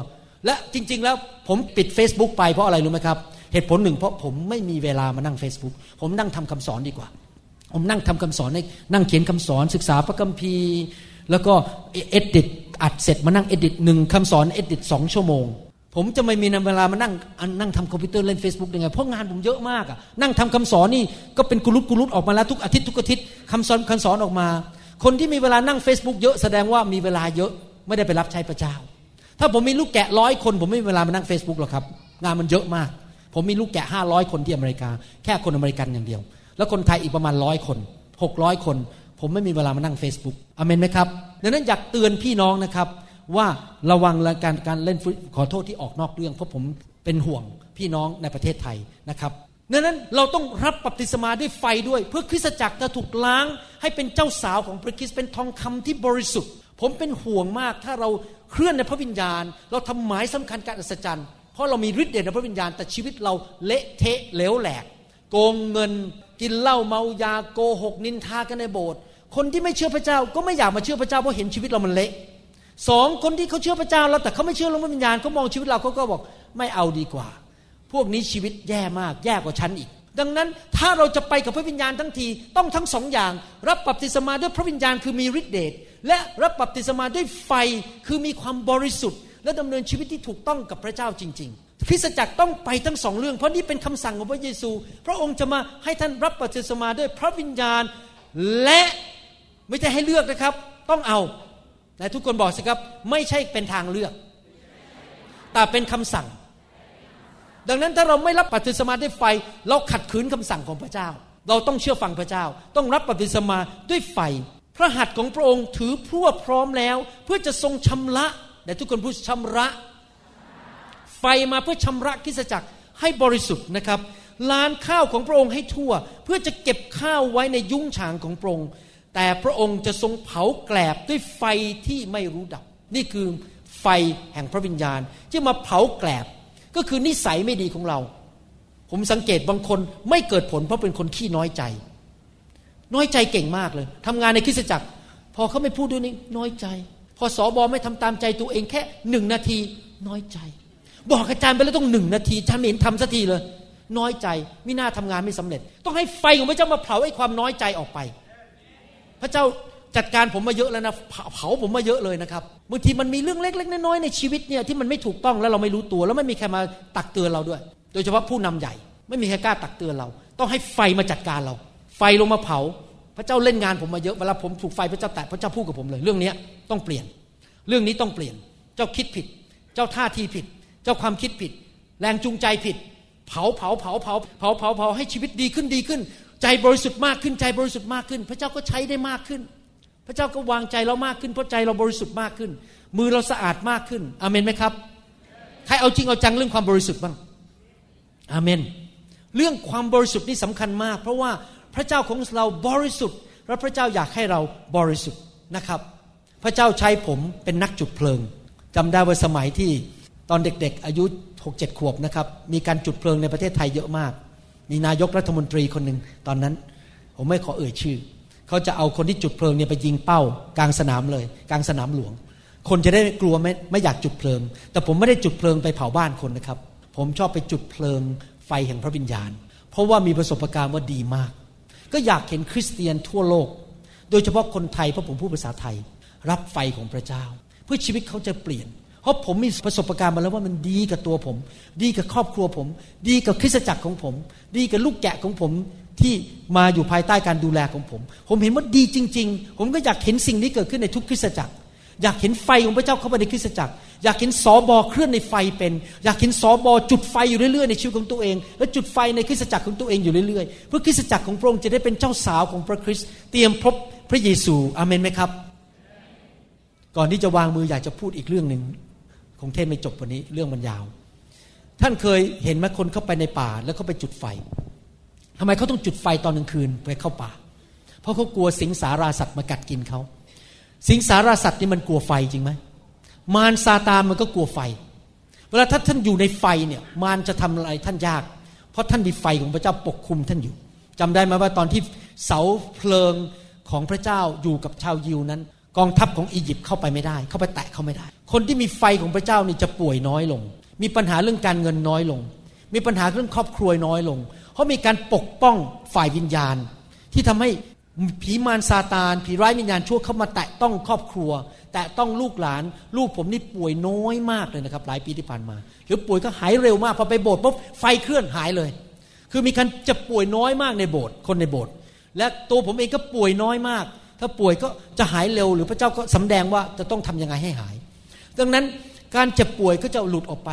C: และจริง ๆ แล้วผมปิด Facebook ไปเพราะอะไรรู้ไหมครับเหตุผลหนึ่งเพราะผมไม่มีเวลามานั่ง Facebook ผมนั่งทำคำสอนดีกว่า ผมนั่งทำคำสอนนั่งเขียนคำสอนศึกษาพระคัมภีร์ แล้วก็เอดิตอัดเสร็จมานั่งเอดิตหนึ่งคำสอนเอดิตสองชั่วโมง ผมจะไม่มีเวลามานั่งนั่งทำคอมพิวเตอร์เล่น Facebook ยังไง เพราะงานผมเยอะมากอะนั่งทำคำสอนนี่ก็เป็นกุลุตกุลุตออกมาแล้วทุกอาทิตย์ทุกอาทิตย์คำสอนคำสอนออกมา คนที่มีเวลานั่ง Facebook เยอะแสดงว่ามีเวลาเยอะไม่ได้ไปรับใช้พระเจ้า ถ้าผมมีลูกแกะร้อยคน ผมไม่มีเวลามานั่ง Facebook หรอกครับ งานมันเยอะมาก ผมมีลูกแกะห้าร้อยคนที่อเมริกา แค่คนอเมริกันอย่างเดียว แล้วคนไทยอีกประมาณร้อยคนหกร้อยคน ผมไม่มีเวลามานั่ง Facebook อเมนไหมครับดังนั้นอยากเตือนพี่น้องนะครับ ว่าระวังการการเล่นขอโทษที่ออกนอกเรื่อง เพราะผมเป็นห่วงพี่น้องในประเทศไทยนะครับดังนั้นเราต้องรับบัพติศมาด้วยไฟด้วย เพื่อคริสตจักรจะถูกล้าง ให้เป็นเจ้าสาวของพระคริสต์เป็นทองคำที่บริสุทธิ์ ผมเป็นห่วงมาก ถ้าเราเคลื่อนในพระวิญญาณ เราทำหมายสำคัญการอัศจรรย์เพราะเรามีฤทธิ์เดชในพระวิญญาณแต่ชีวิตเราเละเทะเหลวแหลก โกงเงิน กินเหล้าเมายาโกหกนินทากันในโบสถ์ คนที่ไม่เชื่อพระเจ้าก็ไม่อยากมาเชื่อพระเจ้าเพราะเห็นชีวิตเรามันเละสองคนที่เขาเชื่อพระเจ้าแล้วแต่เขาไม่เชื่อเรื่องวิญญาณเขามองชีวิตเราเขาก็บอกไม่เอาดีกว่า พวกนี้ชีวิตแย่มากแย่กว่าฉันอีก ดังนั้นถ้าเราจะไปกับพระวิญญาณทั้งทีต้องทั้งสองอย่าง รับบัพติศมาด้วยพระวิญญาณคือมีฤทธิเดชและรับบัพติศมาด้วยไฟคือมีความบริสุทธิ์ และดำเนินชีวิตที่ถูกต้องกับพระเจ้าจริง ๆคริสตจักรต้องไปทั้งสองเรื่อง เพราะนี่เป็นคำสั่งของพระเยซู พระองค์จะมาให้ท่านรับบัพติศมาด้วยพระวิญญาณ และ ไม่ใช่ให้เลือกนะครับ ต้องเอาและทุกคนบอกสิครับ ไม่ใช่เป็นทางเลือก แต่เป็นคำสั่ง ดังนั้นถ้าเราไม่รับบัพติศมาด้วยไฟ เราขัดขืนคำสั่งของพระเจ้า เราต้องเชื่อฟังพระเจ้า ต้องรับบัพติศมาด้วยไฟ พระหัตถ์ของพระองค์ถือพรั่วพร้อมแล้ว เพื่อจะทรงชำระแต่ทุกคนพูดชำระ ไฟมาเพื่อชำระคิสจักรให้บริสุทธิ์นะครับลานข้าวของพระองค์ให้ทั่ว เพื่อจะเก็บข้าวไว้ในยุ้งฉางของพระองค์ แต่พระองค์จะทรงเผาแกลบด้วยไฟที่ไม่รู้ดับ นี่คือไฟแห่งพระวิญญาณที่มาเผาแกลบ ก็คือนิสัยไม่ดีของเรา ผมสังเกตบางคนไม่เกิดผลเพราะเป็นคนขี้น้อยใจ น้อยใจเก่งมากเลยทำงานในคริสตจักร พอเขาไม่พูดด้วยนี่น้อยใจ พอสอบอไม่ทำตามใจตัวเองแค่หนึ่งนาทีน้อยใจ บอกอาจารย์ไปแล้วต้องหนึ่งนาทีฉันเห็นทำสักทีเลย น้อยใจไม่น่าทำงานไม่สำเร็จ ต้องให้ไฟของพระเจ้ามาเผาไอ้ความน้อยใจออกไป พระเจ้าจัดการผมมาเยอะแล้วนะเผาผมมาเยอะเลยนะครับบางทีมันมีเรื่องเล็ก ๆ น้อยๆในชีวิตเนี่ยที่มันไม่ถูกต้องแล้วเราไม่รู้ตัว แล้วไม่มีใครมาตักเตือนเราด้วย โดยเฉพาะผู้นำใหญ่ ไม่มีใครกล้าตักเตือนเรา ต้องให้ไฟมาจัดการเรา ไฟลงมาเผา พระเจ้าเล่นงานผมมาเยอะเวลาผมถูกไฟพระเจ้าแตะพระเจ้าพูดกับผมเลย เรื่องนี้ต้องเปลี่ยน เรื่องนี้ต้องเปลี่ยน เจ้าคิดผิด เจ้าท่าทีผิด เจ้าความคิดผิด แรงจูงใจผิด เผาเผาเผาเผาเผาเผาเผาให้ชีวิตดีขึ้นดีขึ้น ใจบริสุทธิ์มากขึ้นใจบริสุทธิ์มากขึ้น พระเจ้าก็ใช้ได้มากขึ้น พระเจ้าก็วางใจเรามากขึ้น เพราะใจเราบริสุทธิ์มากขึ้น มือเราสะอาดมากขึ้นอเมนไหมครับใครเอาจริงเอาจังเรื่องความบริสุทธิ์บ้างอเมน เรื่องความบริสุทธิ์นี่สำคัญมาก เพราะว่าพระเจ้าของเราบริสุทธิ์ และพระเจ้าอยากให้เราบริสุทธิ์นะครับ พระเจ้าใช้ผมเป็นนักจุดเพลิงจำได้ว่าสมัยที่ตอนเด็กๆ อายุหกเจ็ดขวบนะครับ มีการจุดเพลิงในประเทศไทยเยอะมาก มีนายกรัฐมนตรีคนหนึ่งตอนนั้น ผมไม่ขอเอ่ยชื่อ เขาจะเอาคนที่จุดเพลิงเนี่ยไปยิงเป้ากลางสนามเลย กลางสนามหลวง คนจะได้กลัวไม่ไม่อยากจุดเพลิง แต่ผมไม่ได้จุดเพลิงไปเผาบ้านคนนะครับ ผมชอบไปจุดเพลิงไฟแห่งพระวิญญาณ เพราะว่ามีประสบการณ์ว่าดีมาก ก็อยากเห็นคริสเตียนทั่วโลก โดยเฉพาะคนไทยเพราะผมพูดภาษาไทย รับไฟของพระเจ้า เพื่อชีวิตเขาจะเปลี่ยน เพราะผมมีประสบการณ์มาแล้วว่ามันดีกับตัวผม ดีกับครอบครัวผม ดีกับคริสตจักรของผม ดีกับลูกแกะของผมที่มาอยู่ภายใต้การดูแลของผม ผมเห็นว่าดีจริง ๆ ผมก็อยากเห็นสิ่งนี้เกิดขึ้นในทุกคริสตจักร อยากเห็นไฟของพระเจ้าเข้ามาในคริสตจักร อยากเห็นสอบอเคลื่อนในไฟเป็น อยากเห็นสอบอจุดไฟอยู่เรื่อยๆในชีวิตของตัวเอง และจุดไฟในคริสตจักรของตัวเองอยู่เรื่อยๆ เพื่อคริสตจักรของพระองค์จะได้เป็นเจ้าสาวของพระคริสต์เตรียมพบพระเยซูอาเมนไหมครับ ก่อนที่จะวางมืออยากจะพูดอีกเรื่องหนึ่ง คงเทศไม่จบวันนี้เรื่องมันยาว ท่านเคยเห็นไหมคนเข้าไปในป่าแล้วเขาไปจุดไฟทำไมเขาต้องจุดไฟตอนกลางคืนไปเข้าป่า เพราะเขากลัวสิงสาราสัตว์มากัดกินเขาสิงสาราสัตว์นี่มันกลัวไฟจริงไหมมารซาตานมันก็กลัวไฟ เวลาถ้าท่านอยู่ในไฟเนี่ยมารจะทำอะไรท่านยาก เพราะท่านมีไฟของพระเจ้าปกคุมท่านอยู่จำได้ไหมว่าตอนที่เสาเพลิงของพระเจ้าอยู่กับชาวยิวนั้น กองทัพของอียิปต์เข้าไปไม่ได้ เข้าไปแตะเขาไม่ได้ คนที่มีไฟของพระเจ้านี่จะป่วยน้อยลง มีปัญหาเรื่องการเงินน้อยลง มีปัญหาเรื่องครอบครัวน้อยลง เพราะมีการปกป้องฝ่ายวิญญาณ ที่ทำให้ผีมารซาตาน ผีร้ายวิญญาณชั่วเข้ามาแตะต้องครอบครัว แตะต้องลูกหลาน ลูกผมนี่ป่วยน้อยมากเลยนะครับ หลายปีที่ผ่านมา หรือป่วยก็หายเร็วมากพอไปโบสถ์ปุ๊บไฟเคลื่อนหายเลย คือมีการจะป่วยน้อยมากในโบสถ์คนในโบสถ์และตัวผมเองก็ป่วยน้อยมาก ถ้าป่วยก็จะหายเร็ว หรือพระเจ้าก็สำแดงว่าจะต้องทำยังไงให้หาย ดังนั้นการเจ็บป่วยก็จะหลุดออกไป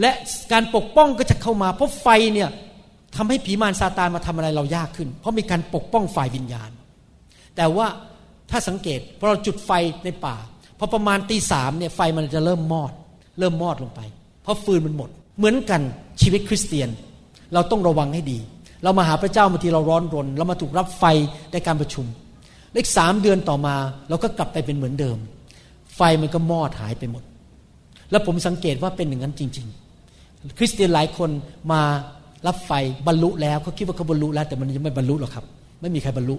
C: และการปกป้องก็จะเข้ามา เพราะไฟเนี่ยทำให้ผีมารซาตานมาทำอะไรเรายากขึ้น เพราะมีการปกป้องฝ่ายวิญญาณ แต่ว่าถ้าสังเกตพอเราจุดไฟในป่าพอประมาณตีสามเนี่ยไฟมันจะเริ่มมอด เริ่มมอดลงไป เพราะฟืนมันหมด เหมือนกันชีวิตคริสเตียน เราต้องระวังให้ดี เรามาหาพระเจ้าบางทีเราร้อนรน เรามาถูกรับไฟในการประชุม เลขสามเดือนต่อมาเราก็กลับไปเป็นเหมือนเดิม ไฟมันก็มอดหายไปหมด แล้วผมสังเกตว่าเป็นอย่างนั้นจริง ๆ คริสเตียนหลายคนมารับไฟบรรลุแล้วเขาคิดว่าเขาบรรลุแล้ว แต่มันยังไม่บรรลุหรอกครับ ไม่มีใครบรรลุ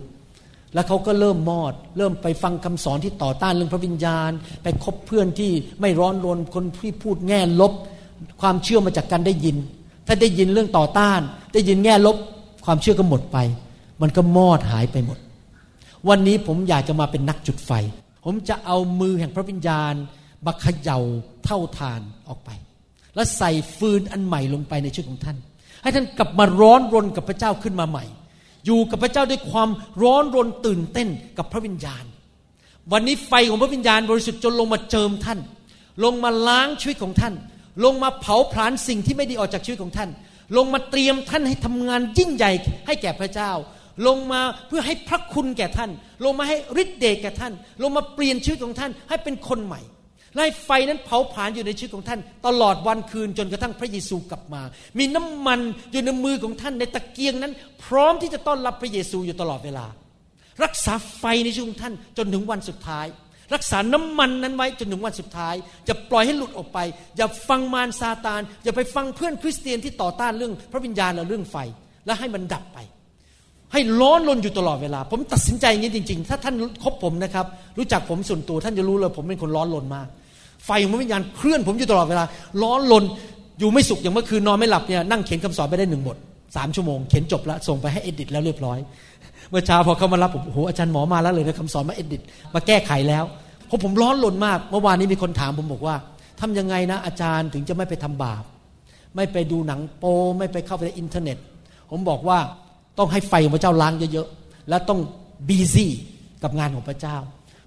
C: แล้วเขาก็เริ่มมอด เริ่มไปฟังคำสอนที่ต่อต้านเรื่องพระวิญญาณ ไปคบเพื่อนที่ไม่ร้อนรนคนที่พูดแง่ลบ ความเชื่อมาจากการได้ยิน ถ้าได้ยินเรื่องต่อต้าน ได้ยินแง่ลบ ความเชื่อก็หมดไป มันก็มอดหายไปหมด วันนี้ผมอยากจะมาเป็นนักจุดไฟ ผมจะเอามือแห่งพระวิญญาณมาเขย่าเท่าทานออกไป แล้วใส่ฟืนอันใหม่ลงไปในชีวิตของท่าน ให้ท่านกลับมาร้อนรนกับพระเจ้าขึ้นมาใหม่ อยู่กับพระเจ้าด้วยความร้อนรนตื่นเต้นกับพระวิญญาณ วันนี้ไฟของพระวิญญาณบริสุทธิ์จนลงมาเจิมท่าน ลงมาล้างชีวิตของท่าน ลงมาเผาผลาญสิ่งที่ไม่ดีออกจากชีวิตของท่าน ลงมาเตรียมท่านให้ทำงานยิ่งใหญ่ให้แก่พระเจ้า ลงมาเพื่อให้พระคุณแก่ท่าน ลงมาให้ฤทธิ์เดชแก่ท่าน ลงมาเปลี่ยนชีวิตของท่านให้เป็นคนใหม่และให้ไฟนั้นเผาผลาญอยู่ในชีวิตของท่าน ตลอดวันคืนจนกระทั่งพระเยซูกลับมา มีน้ำมันอยู่ในมือของท่านในตะเกียงนั้น พร้อมที่จะต้อนรับพระเยซูอยู่ตลอดเวลา รักษาไฟในชีวิตของท่านจนถึงวันสุดท้าย รักษาน้ำมันนั้นไว้จนถึงวันสุดท้าย จะปล่อยให้หลุดออกไป อย่าฟังมารซาตาน อย่าไปฟังเพื่อนคริสเตียนที่ต่อต้านเรื่อง พระวิญญาณและเรื่องไฟ และให้มันดับไป ให้ร้อนรนอยู่ตลอดเวลา ผมตัดสินใจอย่างนี้จริง ๆ ถ้าท่านคบผมนะครับ รู้จักผมส่วนตัว ท่านจะรู้เลย ผมเป็นคนร้อนรนมาก ไฟของวิญญาณเคลื่อนผมอยู่ตลอดเวลา ร้อนรนอยู่ไม่สุขอย่างเมื่อคืนนอนไม่หลับเนี่ยนั่งเขียนคำสอนไปได้หนึ่งบทสามชั่วโมงเขียนจบแล้วส่งไปให้ edit แล้วเรียบร้อย เมื่อเช้าพอเขามารับผมโอ้โหอาจารย์หมอมาแล้วเลยนะคำสอนมา edit มาแก้ไขแล้วเพราะผมร้อนรนมากเมื่อวานนี้มีคนถามผมบอกว่าทำยังไงนะอาจารย์ถึงจะไม่ไปทำบาป ไม่ไปดูหนังโป๊ ไม่ไปเข้าไปในอินเทอร์เน็ต ผมบอกว่า ต้องให้ไฟของพระเจ้าล้างเยอะๆ และต้อง busy กับงานของพระเจ้า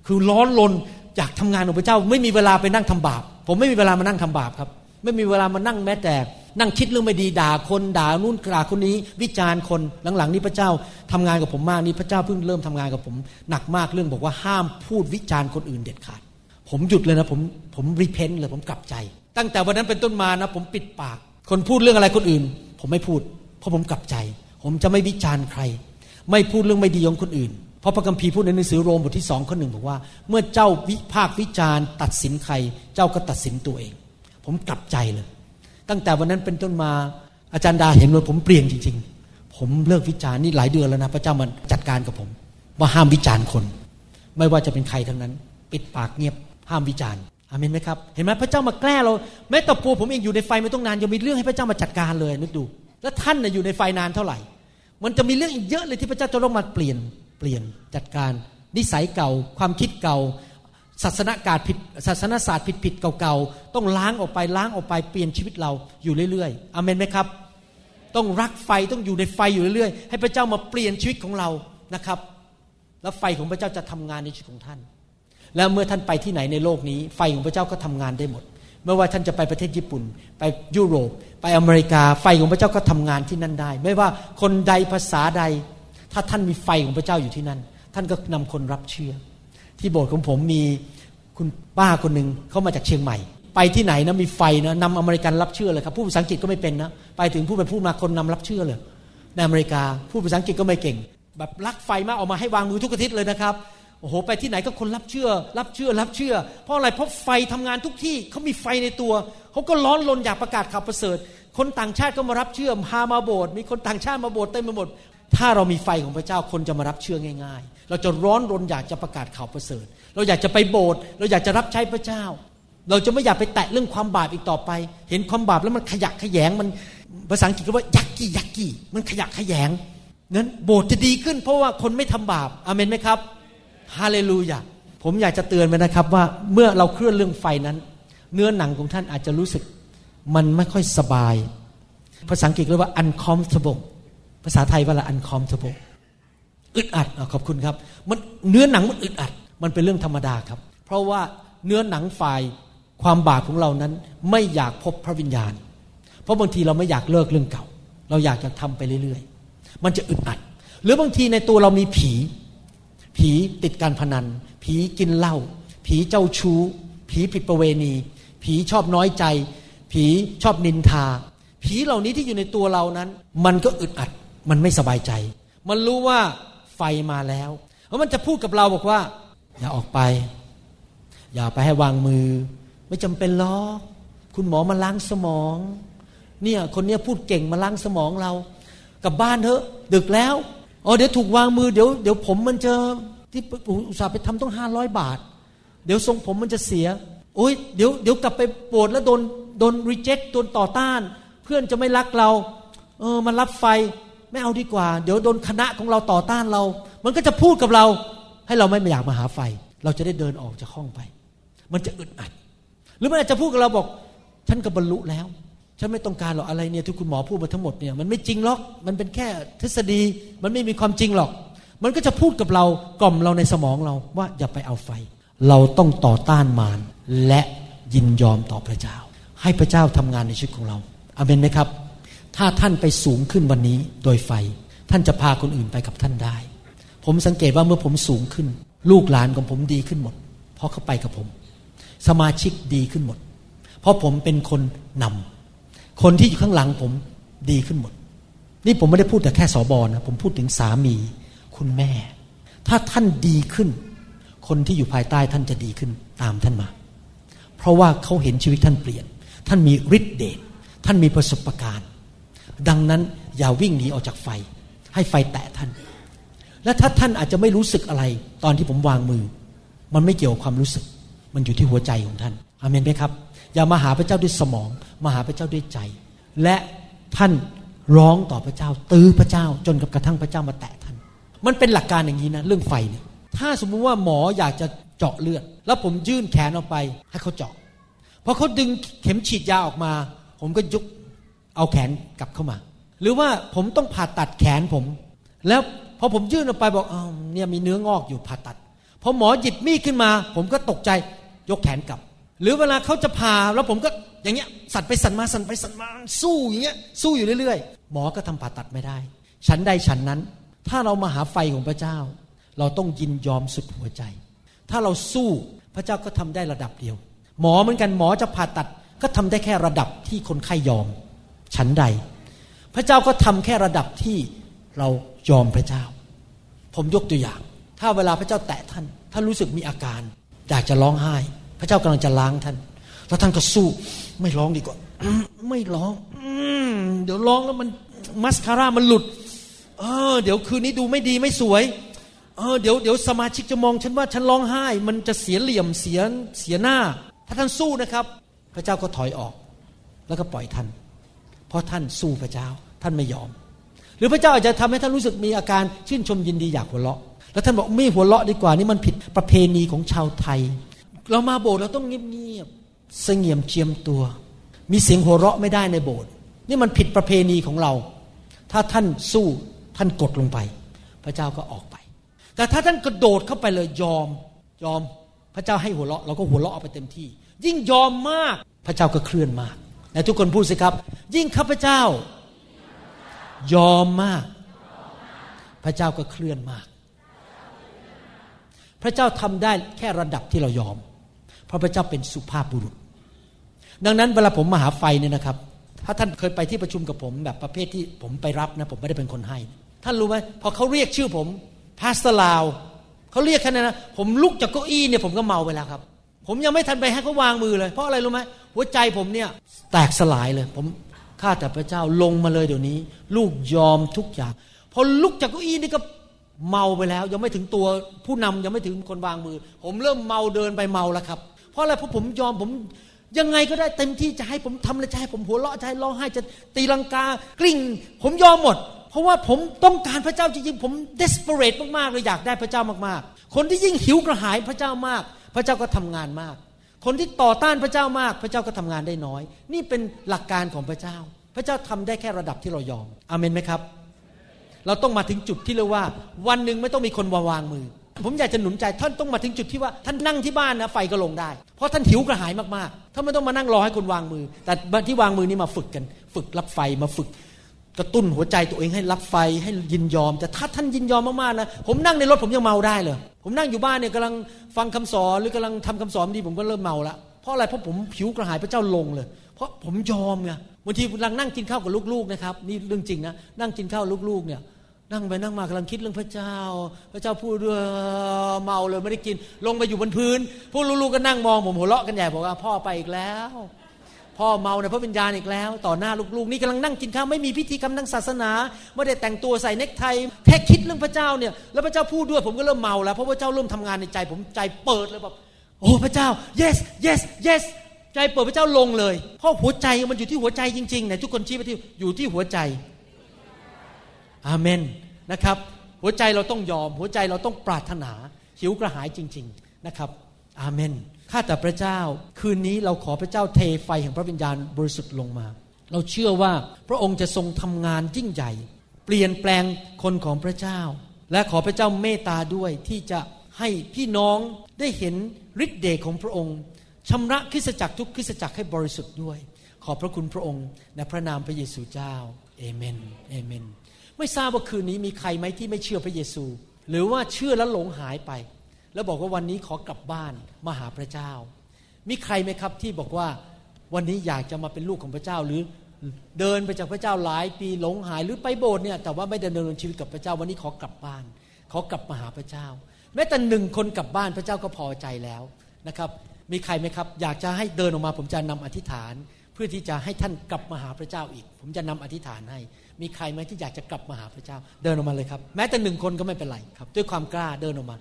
C: คือร้อนรนอยากทำงานของพระเจ้า ไม่มีเวลาไปนั่งทำบาป ผมไม่มีเวลามานั่งทำบาปครับ ไม่มีเวลามานั่งแม้แต่ นั่งคิดเรื่องไม่ดีด่าคนด่านู่นด่าคนนี้ วิจารณ์คนหลังๆ นี้พระเจ้าทำงานกับผมมากนี่พระเจ้าเพิ่งเริ่มทำงานกับผมหนักมากเรื่องบอกว่าห้ามพูดวิจารณ์คนอื่นเด็ดขาด ผมหยุดเลยนะผมผมรีเพนต์เลยผมกลับใจ ตั้งแต่วันนั้นเป็นต้นมานะ ผมปิดปาก คนพูดเรื่องอะไรคนอื่น ผมไม่พูด เพราะผมกลับใจ ผมจะไม่วิจารณ์ใคร ไม่พูดเรื่องไม่ดีของคนอื่น เพราะพระคัมภีร์พูดในหนังสือโรมบทที่สองข้อหนึ่งบอกว่า เมื่อเจ้าวิพากวิจารณ์ ตัดสินใคร เจ้าก็ตัดสินตัวเอง ผมกลับใจเลย ตั้งแต่วันนั้นเป็นต้นมาอาจารย์ดาเห็นว่าผมเปลี่ยนจริง ๆ ผมเลิกวิจารณ์นี่หลายเดือนแล้วนะ พระเจ้ามันจัดการกับผม ว่าห้ามวิจารณ์คน ไม่ว่าจะเป็นใครทั้งนั้น ปิดปากเงียบ ห้ามวิจารณ์อามนไหมครับ เห็นไหมพระเจ้ามาแกล้เราแม้แต่ตัวผมเองอยู่ในไฟไม่ต้องนานยังมีเรื่องให้พระเจ้ามาจัดการเลยนึกดู แล้วท่านน่ยอยู่ในไฟนานเท่าไหร่ มันจะมีเรื่องอีกเยอะเลยที่พระเจ้าจะต้องมาเปลี่ยนเปลี่ยนจัดการ นิสัยเก่า ความคิดเก่า ศาสนาการผิดศาสนาศาสตร์ผิดผิดเก่าๆต้องล้างออกไปล้างออกไปเปลี่ยนชีวิตเราอยู่เรื่อยๆอเมนไหมครับ ต้องรักไฟต้องอยู่ในไฟอยู่เรื่อยๆ ให้พระเจ้ามาเปลี่ยนชีวิตของเรานะครับ แล้วไฟของพระเจ้าจะทำงานในชีวิตของท่าน แล้วเมื่อท่านไปที่ไหนในโลกนี้ ไฟของพระเจ้าก็ทำงานได้หมด ไม่ว่าท่านจะไปประเทศญี่ปุ่น ไปยุโรป ไปอเมริกา ไฟของพระเจ้าก็ทำงานที่นั่นได้ ไม่ว่าคนใดภาษาใด ถ้าท่านมีไฟของพระเจ้าอยู่ที่นั่น ท่านก็นำคนรับเชื่อ ที่โบสถ์ของผมมีคุณป้าคนหนึ่งเขามาจากเชียงใหม่ ไปที่ไหนนะมีไฟนะนำอเมริกันรับเชื่อเลยครับพูดภาษาอังกฤษก็ไม่เป็นนะไปถึงพูดไปพูดมาคนนำรับเชื่อเลยในอเมริกาพูดภาษาอังกฤษก็ไม่เก่ง แบบรักไฟมากออกมาให้วางมือทุกอาทิตย์เลยนะครับ โอ้โห ไปที่ไหนก็คนรับเชื่อ รับเชื่อ รับเชื่อ เพราะอะไร เพราะไฟทำงานทุกที่เขามีไฟในตัว เขาก็ร้อนรนอยากประกาศข่าวประเสริฐ คนต่างชาติก็มารับเชื่อพามาโบสถ์มีคนต่างชาติมาโบสถ์เต็มไปหมด ถ้าเรามีไฟของพระเจ้าคนจะมารับเชื่อง่าย ๆ เราจะร้อนรนอยากจะประกาศข่าวประเสริฐ เราอยากจะไปโบสถ์ เราอยากจะรับใช้พระเจ้า เราจะไม่อยากไปแตะเรื่องความบาปอีกต่อไป เห็นความบาปแล้วมันขยักขยง มันภาษาอังกฤษก็ว่ายักกี้ยักกี้ มันขยักขยง นั้นโบสถ์จะดีขึ้น เพราะว่าคนไม่ทำบาป อเมนไหมครับ ฮาเลลูยาผมอยากจะเตือนไว้นะครับว่าเมื่อเราเคลื่อนเรื่องไฟนั้น เนื้อหนังของท่านอาจจะรู้สึกมันไม่ค่อยสบาย ภาษาอังกฤษเรียกว่า uncomfortable ภาษาไทยว่าอะไร uncomfortable อึดอัดขอบคุณครับ มันเนื้อหนังมันอึดอัด มันเป็นเรื่องธรรมดาครับ เพราะว่าเนื้อหนังฝ่ายความบาปของเรานั้นไม่อยากพบพระวิญญาณ เพราะบางทีเราไม่อยากเลิกเรื่องเก่า เราอยากจะทำไปเรื่อยๆ มันจะอึดอัด หรือบางทีในตัวเรามีผี ผีติดการพนัน ผีกินเหล้าผีเจ้าชู้ ผีผิดประเวณี ผีชอบน้อยใจ ผีชอบนินทา ผีเหล่านี้ที่อยู่ในตัวเรานั้น มันก็อึดอัดมันไม่สบายใจ มันรู้ว่าไฟมาแล้วเพราะมันจะพูดกับเราบอกว่า อย่าออกไป อย่าไปให้วางมือ ไม่จำเป็นหรอกคุณหมอมาล้างสมอง เนี่ยคนเนี้ยพูดเก่งมาล้างสมองเรา กลับบ้านเถอะ ดึกแล้ว อ๋อเดี๋ยวถูกวางมือเดี๋ยวเดี๋ยวผมมันจะที่อุตส่าห์ไปทำต้องห้าร้อยบาท เดี๋ยวทรงผมมันจะเสียโอ้ยเดี๋ยวเดี๋ยวกลับไปโบสถ์แล้วโดนโดนรีเจ็คโดนต่อต้าน เพื่อนจะไม่รักเรา เออมันรับไฟไม่เอาดีกว่า เดี๋ยวโดนคณะของเราต่อต้านเรา มันก็จะพูดกับเรา ให้เราไม่อยากมาหาไฟ เราจะได้เดินออกจากห้องไป มันจะอึดอัด หรือมันอาจจะพูดกับเราบอก ฉันก็บรรลุแล้ว ฉันไม่ต้องการหรอกอะไรเนี่ยที่คุณหมอพูดมาทั้งหมดเนี่ยมันไม่จริงหรอกมันเป็นแค่ทฤษฎีมันไม่มีความจริงหรอก มันก็จะพูดกับเรากล่อมเราในสมองเราว่าอย่าไปเอาไฟ เราต้องต่อต้านมารและยินยอมต่อพระเจ้า ให้พระเจ้าทำงานในชีวิตของเราอาเมนไหมครับ ถ้าท่านไปสูงขึ้นวันนี้โดยไฟ ท่านจะพาคนอื่นไปกับท่านได้ ผมสังเกตว่าเมื่อผมสูงขึ้น ลูกหลานของผมดีขึ้นหมด เพราะเขาไปกับผม สมาชิกดีขึ้นหมด เพราะผมเป็นคนนำ คนที่อยู่ข้างหลังผมดีขึ้นหมด นี่ผมไม่ได้พูดแต่แค่สอบอนะผมพูดถึงสามีคุณแม่ ถ้าท่านดีขึ้น คนที่อยู่ภายใต้ท่านจะดีขึ้นตามท่านมา เพราะว่าเขาเห็นชีวิตท่านเปลี่ยน ท่านมีฤทธิ์เดชท่านมีประสบการณ์ ดังนั้นอย่าวิ่งหนีออกจากไฟ ให้ไฟแตะท่าน และถ้าท่านอาจจะไม่รู้สึกอะไร ตอนที่ผมวางมือ มันไม่เกี่ยวกับความรู้สึก มันอยู่ที่หัวใจของท่านอาเมนไหมครับ อย่ามาหาพระเจ้าด้วยสมอง มาหาพระเจ้าด้วยใจ และท่านร้องต่อพระเจ้า ตื้อพระเจ้าจนกระทั่งพระเจ้ามาแตะท่าน มันเป็นหลักการอย่างนี้นะเรื่องไฟเนี่ยถ้าสมมุติว่าหมออยากจะเจาะเลือด แล้วผมยื่นแขนออกไปให้เขาเจาะพอเขาดึงเข็มฉีดยาออกมา ผมก็ยุกเอาแขนกลับเข้ามา หรือว่าผมต้องผ่าตัดแขนผม แล้วพอผมยื่นออกไปบอกอ้าวเนี่ยมีเนื้องอกอยู่ผ่าตัดพอหมอหยิบมีดขึ้นมา ผมก็ตกใจยกแขนกลับ หรือเวลาเขาจะผ่าแล้วผมก็อย่างเงี้ยสั่นไปสั่นมาสั่นไปสั่นมาสู้อย่างเงี้ยสู้อยู่เรื่อยๆ หมอก็ทำผ่าตัดไม่ได้ ฉันใดฉันนั้น ถ้าเรามาหาไฟของพระเจ้า เราต้องยินยอมสุดหัวใจ ถ้าเราสู้พระเจ้าก็ทำได้ระดับเดียว หมอเหมือนกันหมอจะผ่าตัดก็ทำได้แค่ระดับที่คนไข้ยอม ฉันใด พระเจ้าก็ทำแค่ระดับที่เรายอมพระเจ้า ผมยกตัวอย่าง ถ้าเวลาพระเจ้าแตะท่านท่านรู้สึกมีอาการอยากจะร้องไห้ พระเจ้ากำลังจะล้างท่าน แล้วท่านก็สู้ไม่ร้องดีกว่า ไม่ร้องเดี๋ยวร้องแล้วมันมัสคาร่ามันหลุด เออ เดี๋ยวคืนนี้ดูไม่ดีไม่สวย เออเดี๋ยวเดี๋ยวสมาชิกจะมองฉันว่าฉันร้องไห้ มันจะเสียเหลี่ยมเสียเสียหน้า ถ้าท่านสู้นะครับ พระเจ้าก็ถอยออก แล้วก็ปล่อยท่าน เพราะท่านสู้พระเจ้า ท่านไม่ยอม หรือพระเจ้าอาจจะทำให้ท่านรู้สึกมีอาการชื่นชมยินดีอยากหัวเราะ แล้วท่านบอกไม่หัวเราะดีกว่านี่มันผิดประเพณีของชาวไทย เรามาโบสถ์เราต้องเงียบๆเสงี่ยมเจียมตัว มีเสียงหัวเราะไม่ได้ในโบสถ์นี่มันผิดประเพณีของเรา ถ้าท่านสู้ท่านกดลงไป พระเจ้าก็ออกไป แต่ถ้าท่านกระโดดเข้าไปเลยยอมยอมพระเจ้าให้หัวเราะเราก็หัวเราะเอาไปเต็มที่ ยิ่งยอมมากพระเจ้าก็เคลื่อนมากและทุกคนพูดสิครับ ยิ่งข้าพเจ้า ยอมมาก พระเจ้าก็เคลื่อนมาก พระเจ้าทำได้แค่ระดับที่เรายอม เพราะพระเจ้าเป็นสุภาพบุรุษ ดังนั้นเวลาผมมาหาไฟเนี่ยนะครับ ถ้าท่านเคยไปที่ประชุมกับผมแบบประเภทที่ผมไปรับนะผมไม่ได้เป็นคนให้ ท่านรู้ไหมพอเขาเรียกชื่อผมพาสตลาวเขาเรียกแค่นั้นนะผมลุกจากเก้าอี้เนี่ยผมก็เมาไปแล้วครับ ผมยังไม่ทันไปให้เขาวางมือเลย เพราะอะไรรู้ไหมหัวใจผมเนี่ยแตกสลายเลย ผมข้าแต่พระเจ้าลงมาเลยเดี๋ยวนี้ ลูกยอมทุกอย่างพอลุกจากเก้าอี้นี่ก็เมาไปแล้ว ยังไม่ถึงตัวผู้นำยังไม่ถึงคนวางมือ ผมเริ่มเมาเดินไปเมาแล้วครับ เพราะอะไรเพราะผมยอมผมยังไงก็ได้เต็มที่จะให้ผมทำอะไรจะให้ผมหัวเราะจะให้ร้องไห้จะตีลังกากลิ้ง ผมยอมหมด เพราะว่าผมต้องการพระเจ้าจริงๆผม desperate มากๆเลยอยากได้พระเจ้ามากๆ คนที่ยิ่งหิวกระหายพระเจ้ามาก พระเจ้าก็ทำงานมาก คนที่ต่อต้านพระเจ้ามาก พระเจ้าก็ทำงานได้น้อย นี่เป็นหลักการของพระเจ้า พระเจ้าทำได้แค่ระดับที่เรายอมอเมนไหมครับ เราต้องมาถึงจุดที่เรียกว่า วันหนึ่งไม่ต้องมีคนวางมือ ผมอยากจะหนุนใจท่านต้องมาถึงจุดที่ว่าท่านนั่งที่บ้านนะไฟก็ลงได้ เพราะท่านหิวกระหายมากๆท่านไม่ต้องมานั่งรอให้คนวางมือ แต่ที่วางมือนี้มาฝึกกัน ฝึกรับไฟมาฝึก กระตุ้นหัวใจตัวเองให้รับไฟให้ยินยอม แต่ถ้าท่านยินยอมมากๆนะผมนั่งในรถผมยังเมาได้เลย ผมนั่งอยู่บ้านเนี่ยกำลังฟังคำสอนหรือกำลังทำคำสอนดีผมก็เริ่มเมาละเพราะอะไรเพราะผมผิวกระหายพระเจ้าลงเลย เพราะผมยอมไงบางทีกำลังนั่งกินข้าวกับลูกๆนะครับนี่เรื่องจริงนะนั่งกินข้าวลูกๆเนี่ย นั่งไปนั่งมากำลังคิดเรื่องพระเจ้า พระเจ้าพูดด้วยเมาเลยไม่ได้กิน ลงไปอยู่บนพื้น พวกลูกๆก็นั่งมองผมหัวเราะกันใหญ่บอกว่าพ่อไปอีกแล้ว พ่อเมาในพระวิญญาณอีกแล้ว ต่อหน้าลูกๆนี่กำลังนั่งกินข้าวไม่มีพิธีกรรมทางศาสนาไม่ได้แต่งตัวใส่เนคไทแค่คิดเรื่องพระเจ้าเนี่ยแล้วพระเจ้าพูดด้วยผมก็เริ่มเมาแล้วเพราะพระเจ้าเริ่มทำงานในใจ ผมใจเปิดเลยแบบโอ้พระเจ้า yes yes yes ใจเปิดพระเจ้าลงเลยเพราะหัวใจมันอยู่ที่หัวใจจริงๆไหนทุกคนชี้ไปที่อยู่ที่หัวใจ อาเมนนะครับ หัวใจเราต้องยอม หัวใจเราต้องปรารถนา หิวกระหายจริง ๆนะครับ อาเมนข้าแต่พระเจ้า คืนนี้เราขอพระเจ้าเทไฟแห่งพระวิญญาณบริสุทธิ์ลงมา เราเชื่อว่าพระองค์จะทรงทำงานยิ่งใหญ่ เปลี่ยนแปลงคนของพระเจ้า และขอพระเจ้าเมตตาด้วยที่จะให้พี่น้องได้เห็นฤทธิ์เดชของพระองค์ชำระคริสจักรทุกคริสจักรให้บริสุทธิ์ด้วย ขอบพระคุณพระองค์ในพระนามพระเยซูเจ้า เอเมน เอเมน ไม่ทราบว่าคืนนี้มีใครไหมที่ไม่เชื่อพระเยซู หรือว่าเชื่อแล้วหลงหายไป แล้วบอกว่าวันนี้ขอกลับบ้านมาหาพระเจ้า มีใครไหมครับที่บอกว่าวันนี้อยากจะมาเป็นลูกของพระเจ้าหรือเดินไปจากพระเจ้าหลายปีหลงหายหรือไปโบสถ์เนี่ยแต่ว่าไม่ดำเนินชีวิตกับพระเจ้าวันนี้ขอกลับบ้าน ขอกลับมาหาพระเจ้า แม้แต่หนึ่งคนกลับบ้านพระเจ้าก็พอใจแล้วนะครับมีใครไหมครับ อยากจะให้เดินออกมาผมจะนำอธิษฐาน เพื่อที่จะให้ท่านกลับมาหาพระเจ้าอีก ผมจะนำอธิษฐานให้ มีใครไหมที่อยากจะกลับมาหาพระเจ้า เดินออกมาเลยครับ แม้แต่หนึ่งคนก็ไม่เป็นไรครับ ด้วยความกล้าเดินออกมา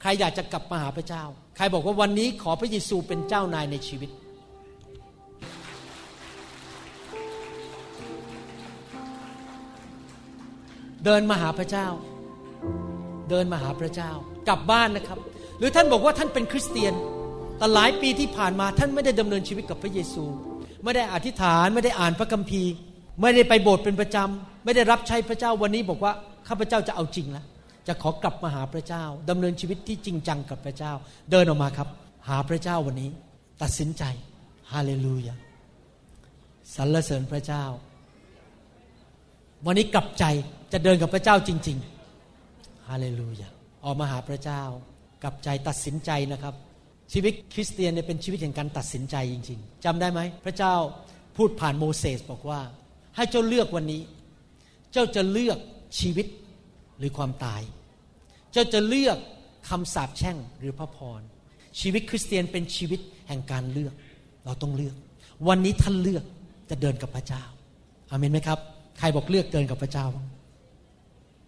C: ใครอยากจะกลับมาหาพระเจ้า ใครบอกว่าวันนี้ขอพระเยซูเป็นเจ้านายในชีวิต เดินมาหาพระเจ้า เดินมาหาพระเจ้า กลับบ้านนะครับ หรือท่านบอกว่าท่านเป็นคริสเตียนแต่หลายปีที่ผ่านมาท่านไม่ได้ดำเนินชีวิตกับพระเยซู ไม่ได้อธิษฐานไม่ได้อ่านพระคัมภีร์ ไม่ได้ไปโบสถ์เป็นประจำไม่ได้รับใช้พระเจ้าวันนี้บอกว่าข้าพเจ้าจะเอาจริงแล้วจะขอกลับมาหาพระเจ้าดำเนินชีวิตที่จริงจังกับพระเจ้า เดินออกมาครับ หาพระเจ้าวันนี้ ตัดสินใจฮาเลลูยาสรรเสริญพระเจ้า วันนี้กลับใจจะเดินกับพระเจ้าจริง ๆฮาเลลูยาออกมาหาพระเจ้ากลับใจตัดสินใจนะครับ ชีวิตคริสเตียนเนี่ยเป็นชีวิตแห่งการตัดสินใจจริง ๆจำได้ไหมพระเจ้าพูดผ่านโมเสสบอกว่า ให้เจ้าเลือกวันนี้ เจ้าจะเลือกชีวิตหรือความตาย เจ้าจะเลือกคำสาปแช่งหรือพระพร ชีวิตคริสเตียนเป็นชีวิตแห่งการเลือก เราต้องเลือก วันนี้ท่านเลือกจะเดินกับพระเจ้าอาเมนไหมครับ ใครบอกเลือกเดินกับพระเจ้า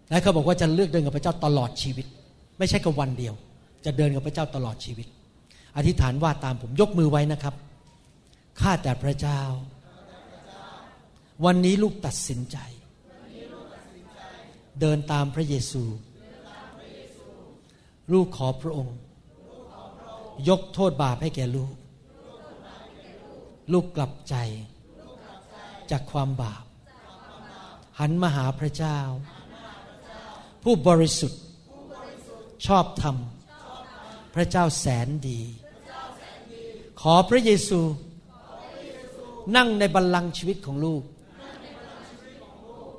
C: และเขาบอกว่าจะเลือกเดินกับพระเจ้าตลอดชีวิต ไม่ใช่กับวันเดียว จะเดินกับพระเจ้าตลอดชีวิต อธิษฐานว่าตามผมยกมือไว้นะครับข้าแต่พระเจ้า วันนี้ลูกตัดสินใจ เดินตามพระเยซู ลูกขอพระองค์ ยกโทษบาปให้แก่ลูก ลูกกลับใจ จากความบาป หันมาหาพระเจ้า ผู้บริสุทธิ์ชอบธรรม พระเจ้าแสนดี ขอพระเยซู นั่งในบัลลังก์ชีวิตของลูก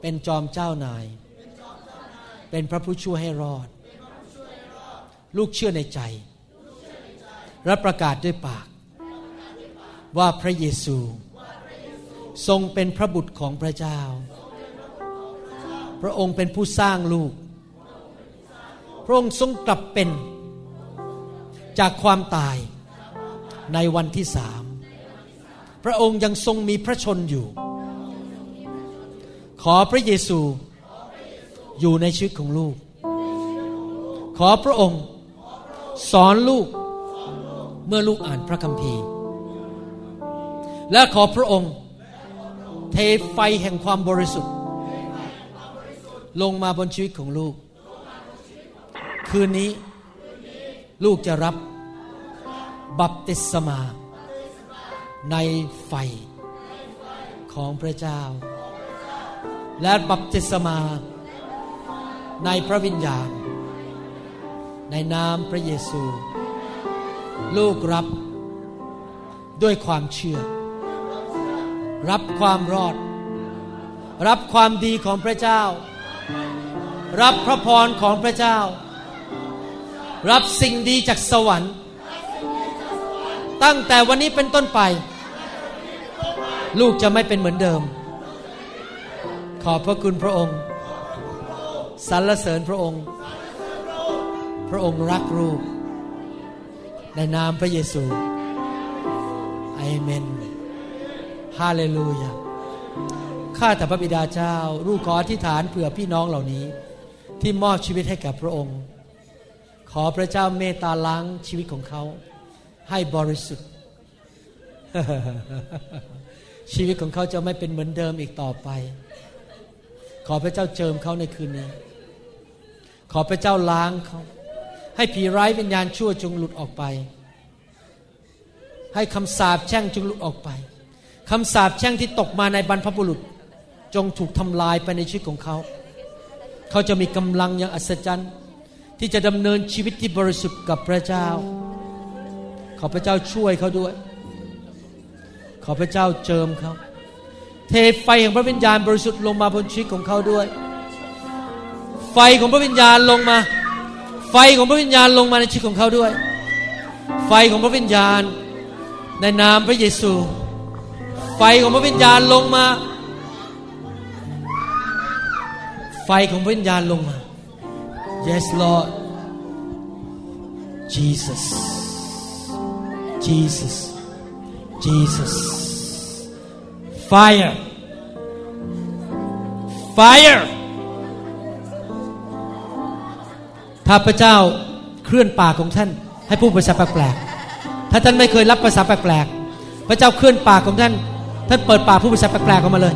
C: เป็นจอมเจ้านาย เป็นพระผู้ช่วยให้รอด ลูกเชื่อในใจ และประกาศด้วยปาก ว่าพระเยซู ทรงเป็นพระบุตรของพระเจ้า พระองค์เป็นผู้สร้างลูก พระองค์ทรงกลับเป็น จากความตายในวันที่สาม พระองค์ยังทรงมีพระชนอยู่ ขอพระเยซูอยู่ในชีวิตของลูก ขอพระองค์ สอนลูกเมื่อลูกอ่านพระคัมภีร์ และขอพระองค์ เทไฟแห่งความบริสุทธิ์ ลงมาบนชีวิตของลูก คืนนี้ลูกจะรับบัพติศมา ในไฟของพระเจ้า และบัพติศมาในพระวิญญาณ ในนามพระเยซู ลูกรับด้วยความเชื่อ รับความรอด รับความดีของพระเจ้า รับพระพรของพระเจ้า รับสิ่งดีจากสวรรค์ ตั้งแต่วันนี้เป็นต้นไป ลูกจะไม่เป็นเหมือนเดิม อบพระคุณพระองค์สรรเสริญพระองค์ พระองค์รักลูกในนามพระเยซูอเมน ฮาเลลูยา ข้าแต่พระบิดาเจ้า ลูกขออธิษฐานเผื่อพี่น้องเหล่านี้ ที่มอบชีวิตให้กับพระองค์ ขอพระเจ้าเมตตาล้างชีวิตของเขา ให้บริสุทธิ์ ชีวิตของเขาจะไม่เป็นเหมือนเดิมอีกต่อไป ขอพระเจ้าเจิมเขาในคืนนี้ ขอพระเจ้าล้างเขา ให้ผีร้ายวิญญาณชั่วจงหลุดออกไป ให้คำสาปแช่งจงหลุดออกไปคำสาปแช่งที่ตกมาในบรรพบุรุษ จงถูกทำลายไปในชีวิตของเขา เขาจะมีกำลังอย่างอัศจรรย์ที่จะดำเนินชีวิตที่บริสุทธิ์กับพระเจ้า ขอพระเจ้าช่วยเขาด้วย ขอพระเจ้าเจิมเขา เทไฟแห่งพระวิญญาณบริสุทธิ์ลงมาบนชีวิตของเขาด้วย ไฟของพระวิญญาณลงมา ไฟของพระวิญญาณลงมาในชีวิตของเขาด้วย ไฟของพระวิญญาณ ในนามพระเยซู ไฟของพระวิญญาณลงมา ไฟของพระวิญญาณลงมา Yes Lord Jesus Jesus Jesus Fire Fire ถ้าพระเจ้าเคลื่อนปากของท่าน ให้พูดภาษาแปลกๆ ถ้าท่านไม่เคยรับภาษาแปลกๆ พระเจ้าเคลื่อนปากของท่าน ท่านเปิดปากพูดภาษาแปลกๆออกมาเลย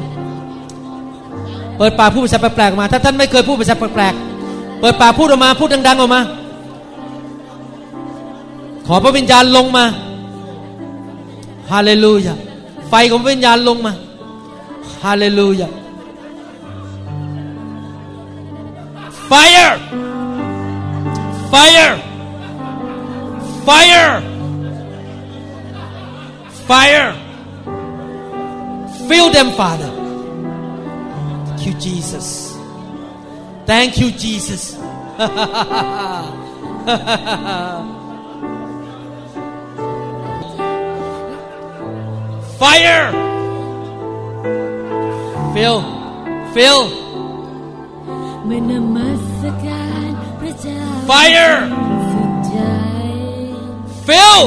C: เปิดปากพูดภาษาแปลกๆออกมา ถ้าท่านไม่เคยพูดภาษาแปลกๆ เปิดปากพูดออกมา พูดดังๆออกมา ขอพระวิญญาณลงมา ฮาเลลูยา ไฟของพระวิญญาณลงมา ฮาเลลูยา Fire Fire Fire Fire Fill them Father Thank you Jesus Thank you Jesus Fire Fill Fill
D: เมื่อนมัสการพระเจ้า
C: Fire
D: สุดใจ
C: Fill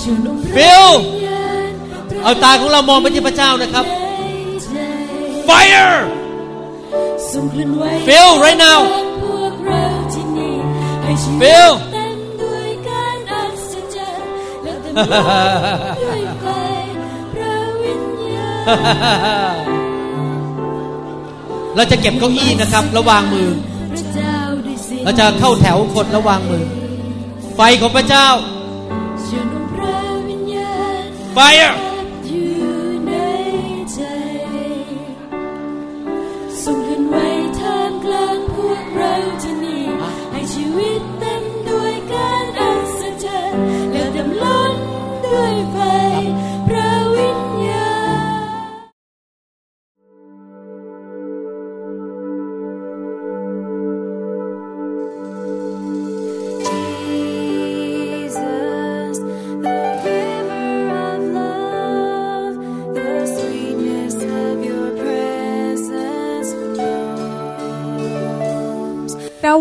D: ชวนองค์พระ
C: Fill
D: วิญญาณ
C: เอาตาของเรามองไปที่พระเจ้านะครับ
D: ในใจ
C: Fire
D: ทรงเคลื่อนไหว
C: Fill right now
D: พ เราจะเก็
C: บเก้าอี้นะครับแล้ววางมือ
D: พระเจ้าด้วยเสียง
C: เราจะเข้าแถวคนแล้ววางมือ ไฟของพระเจ้า
D: ชว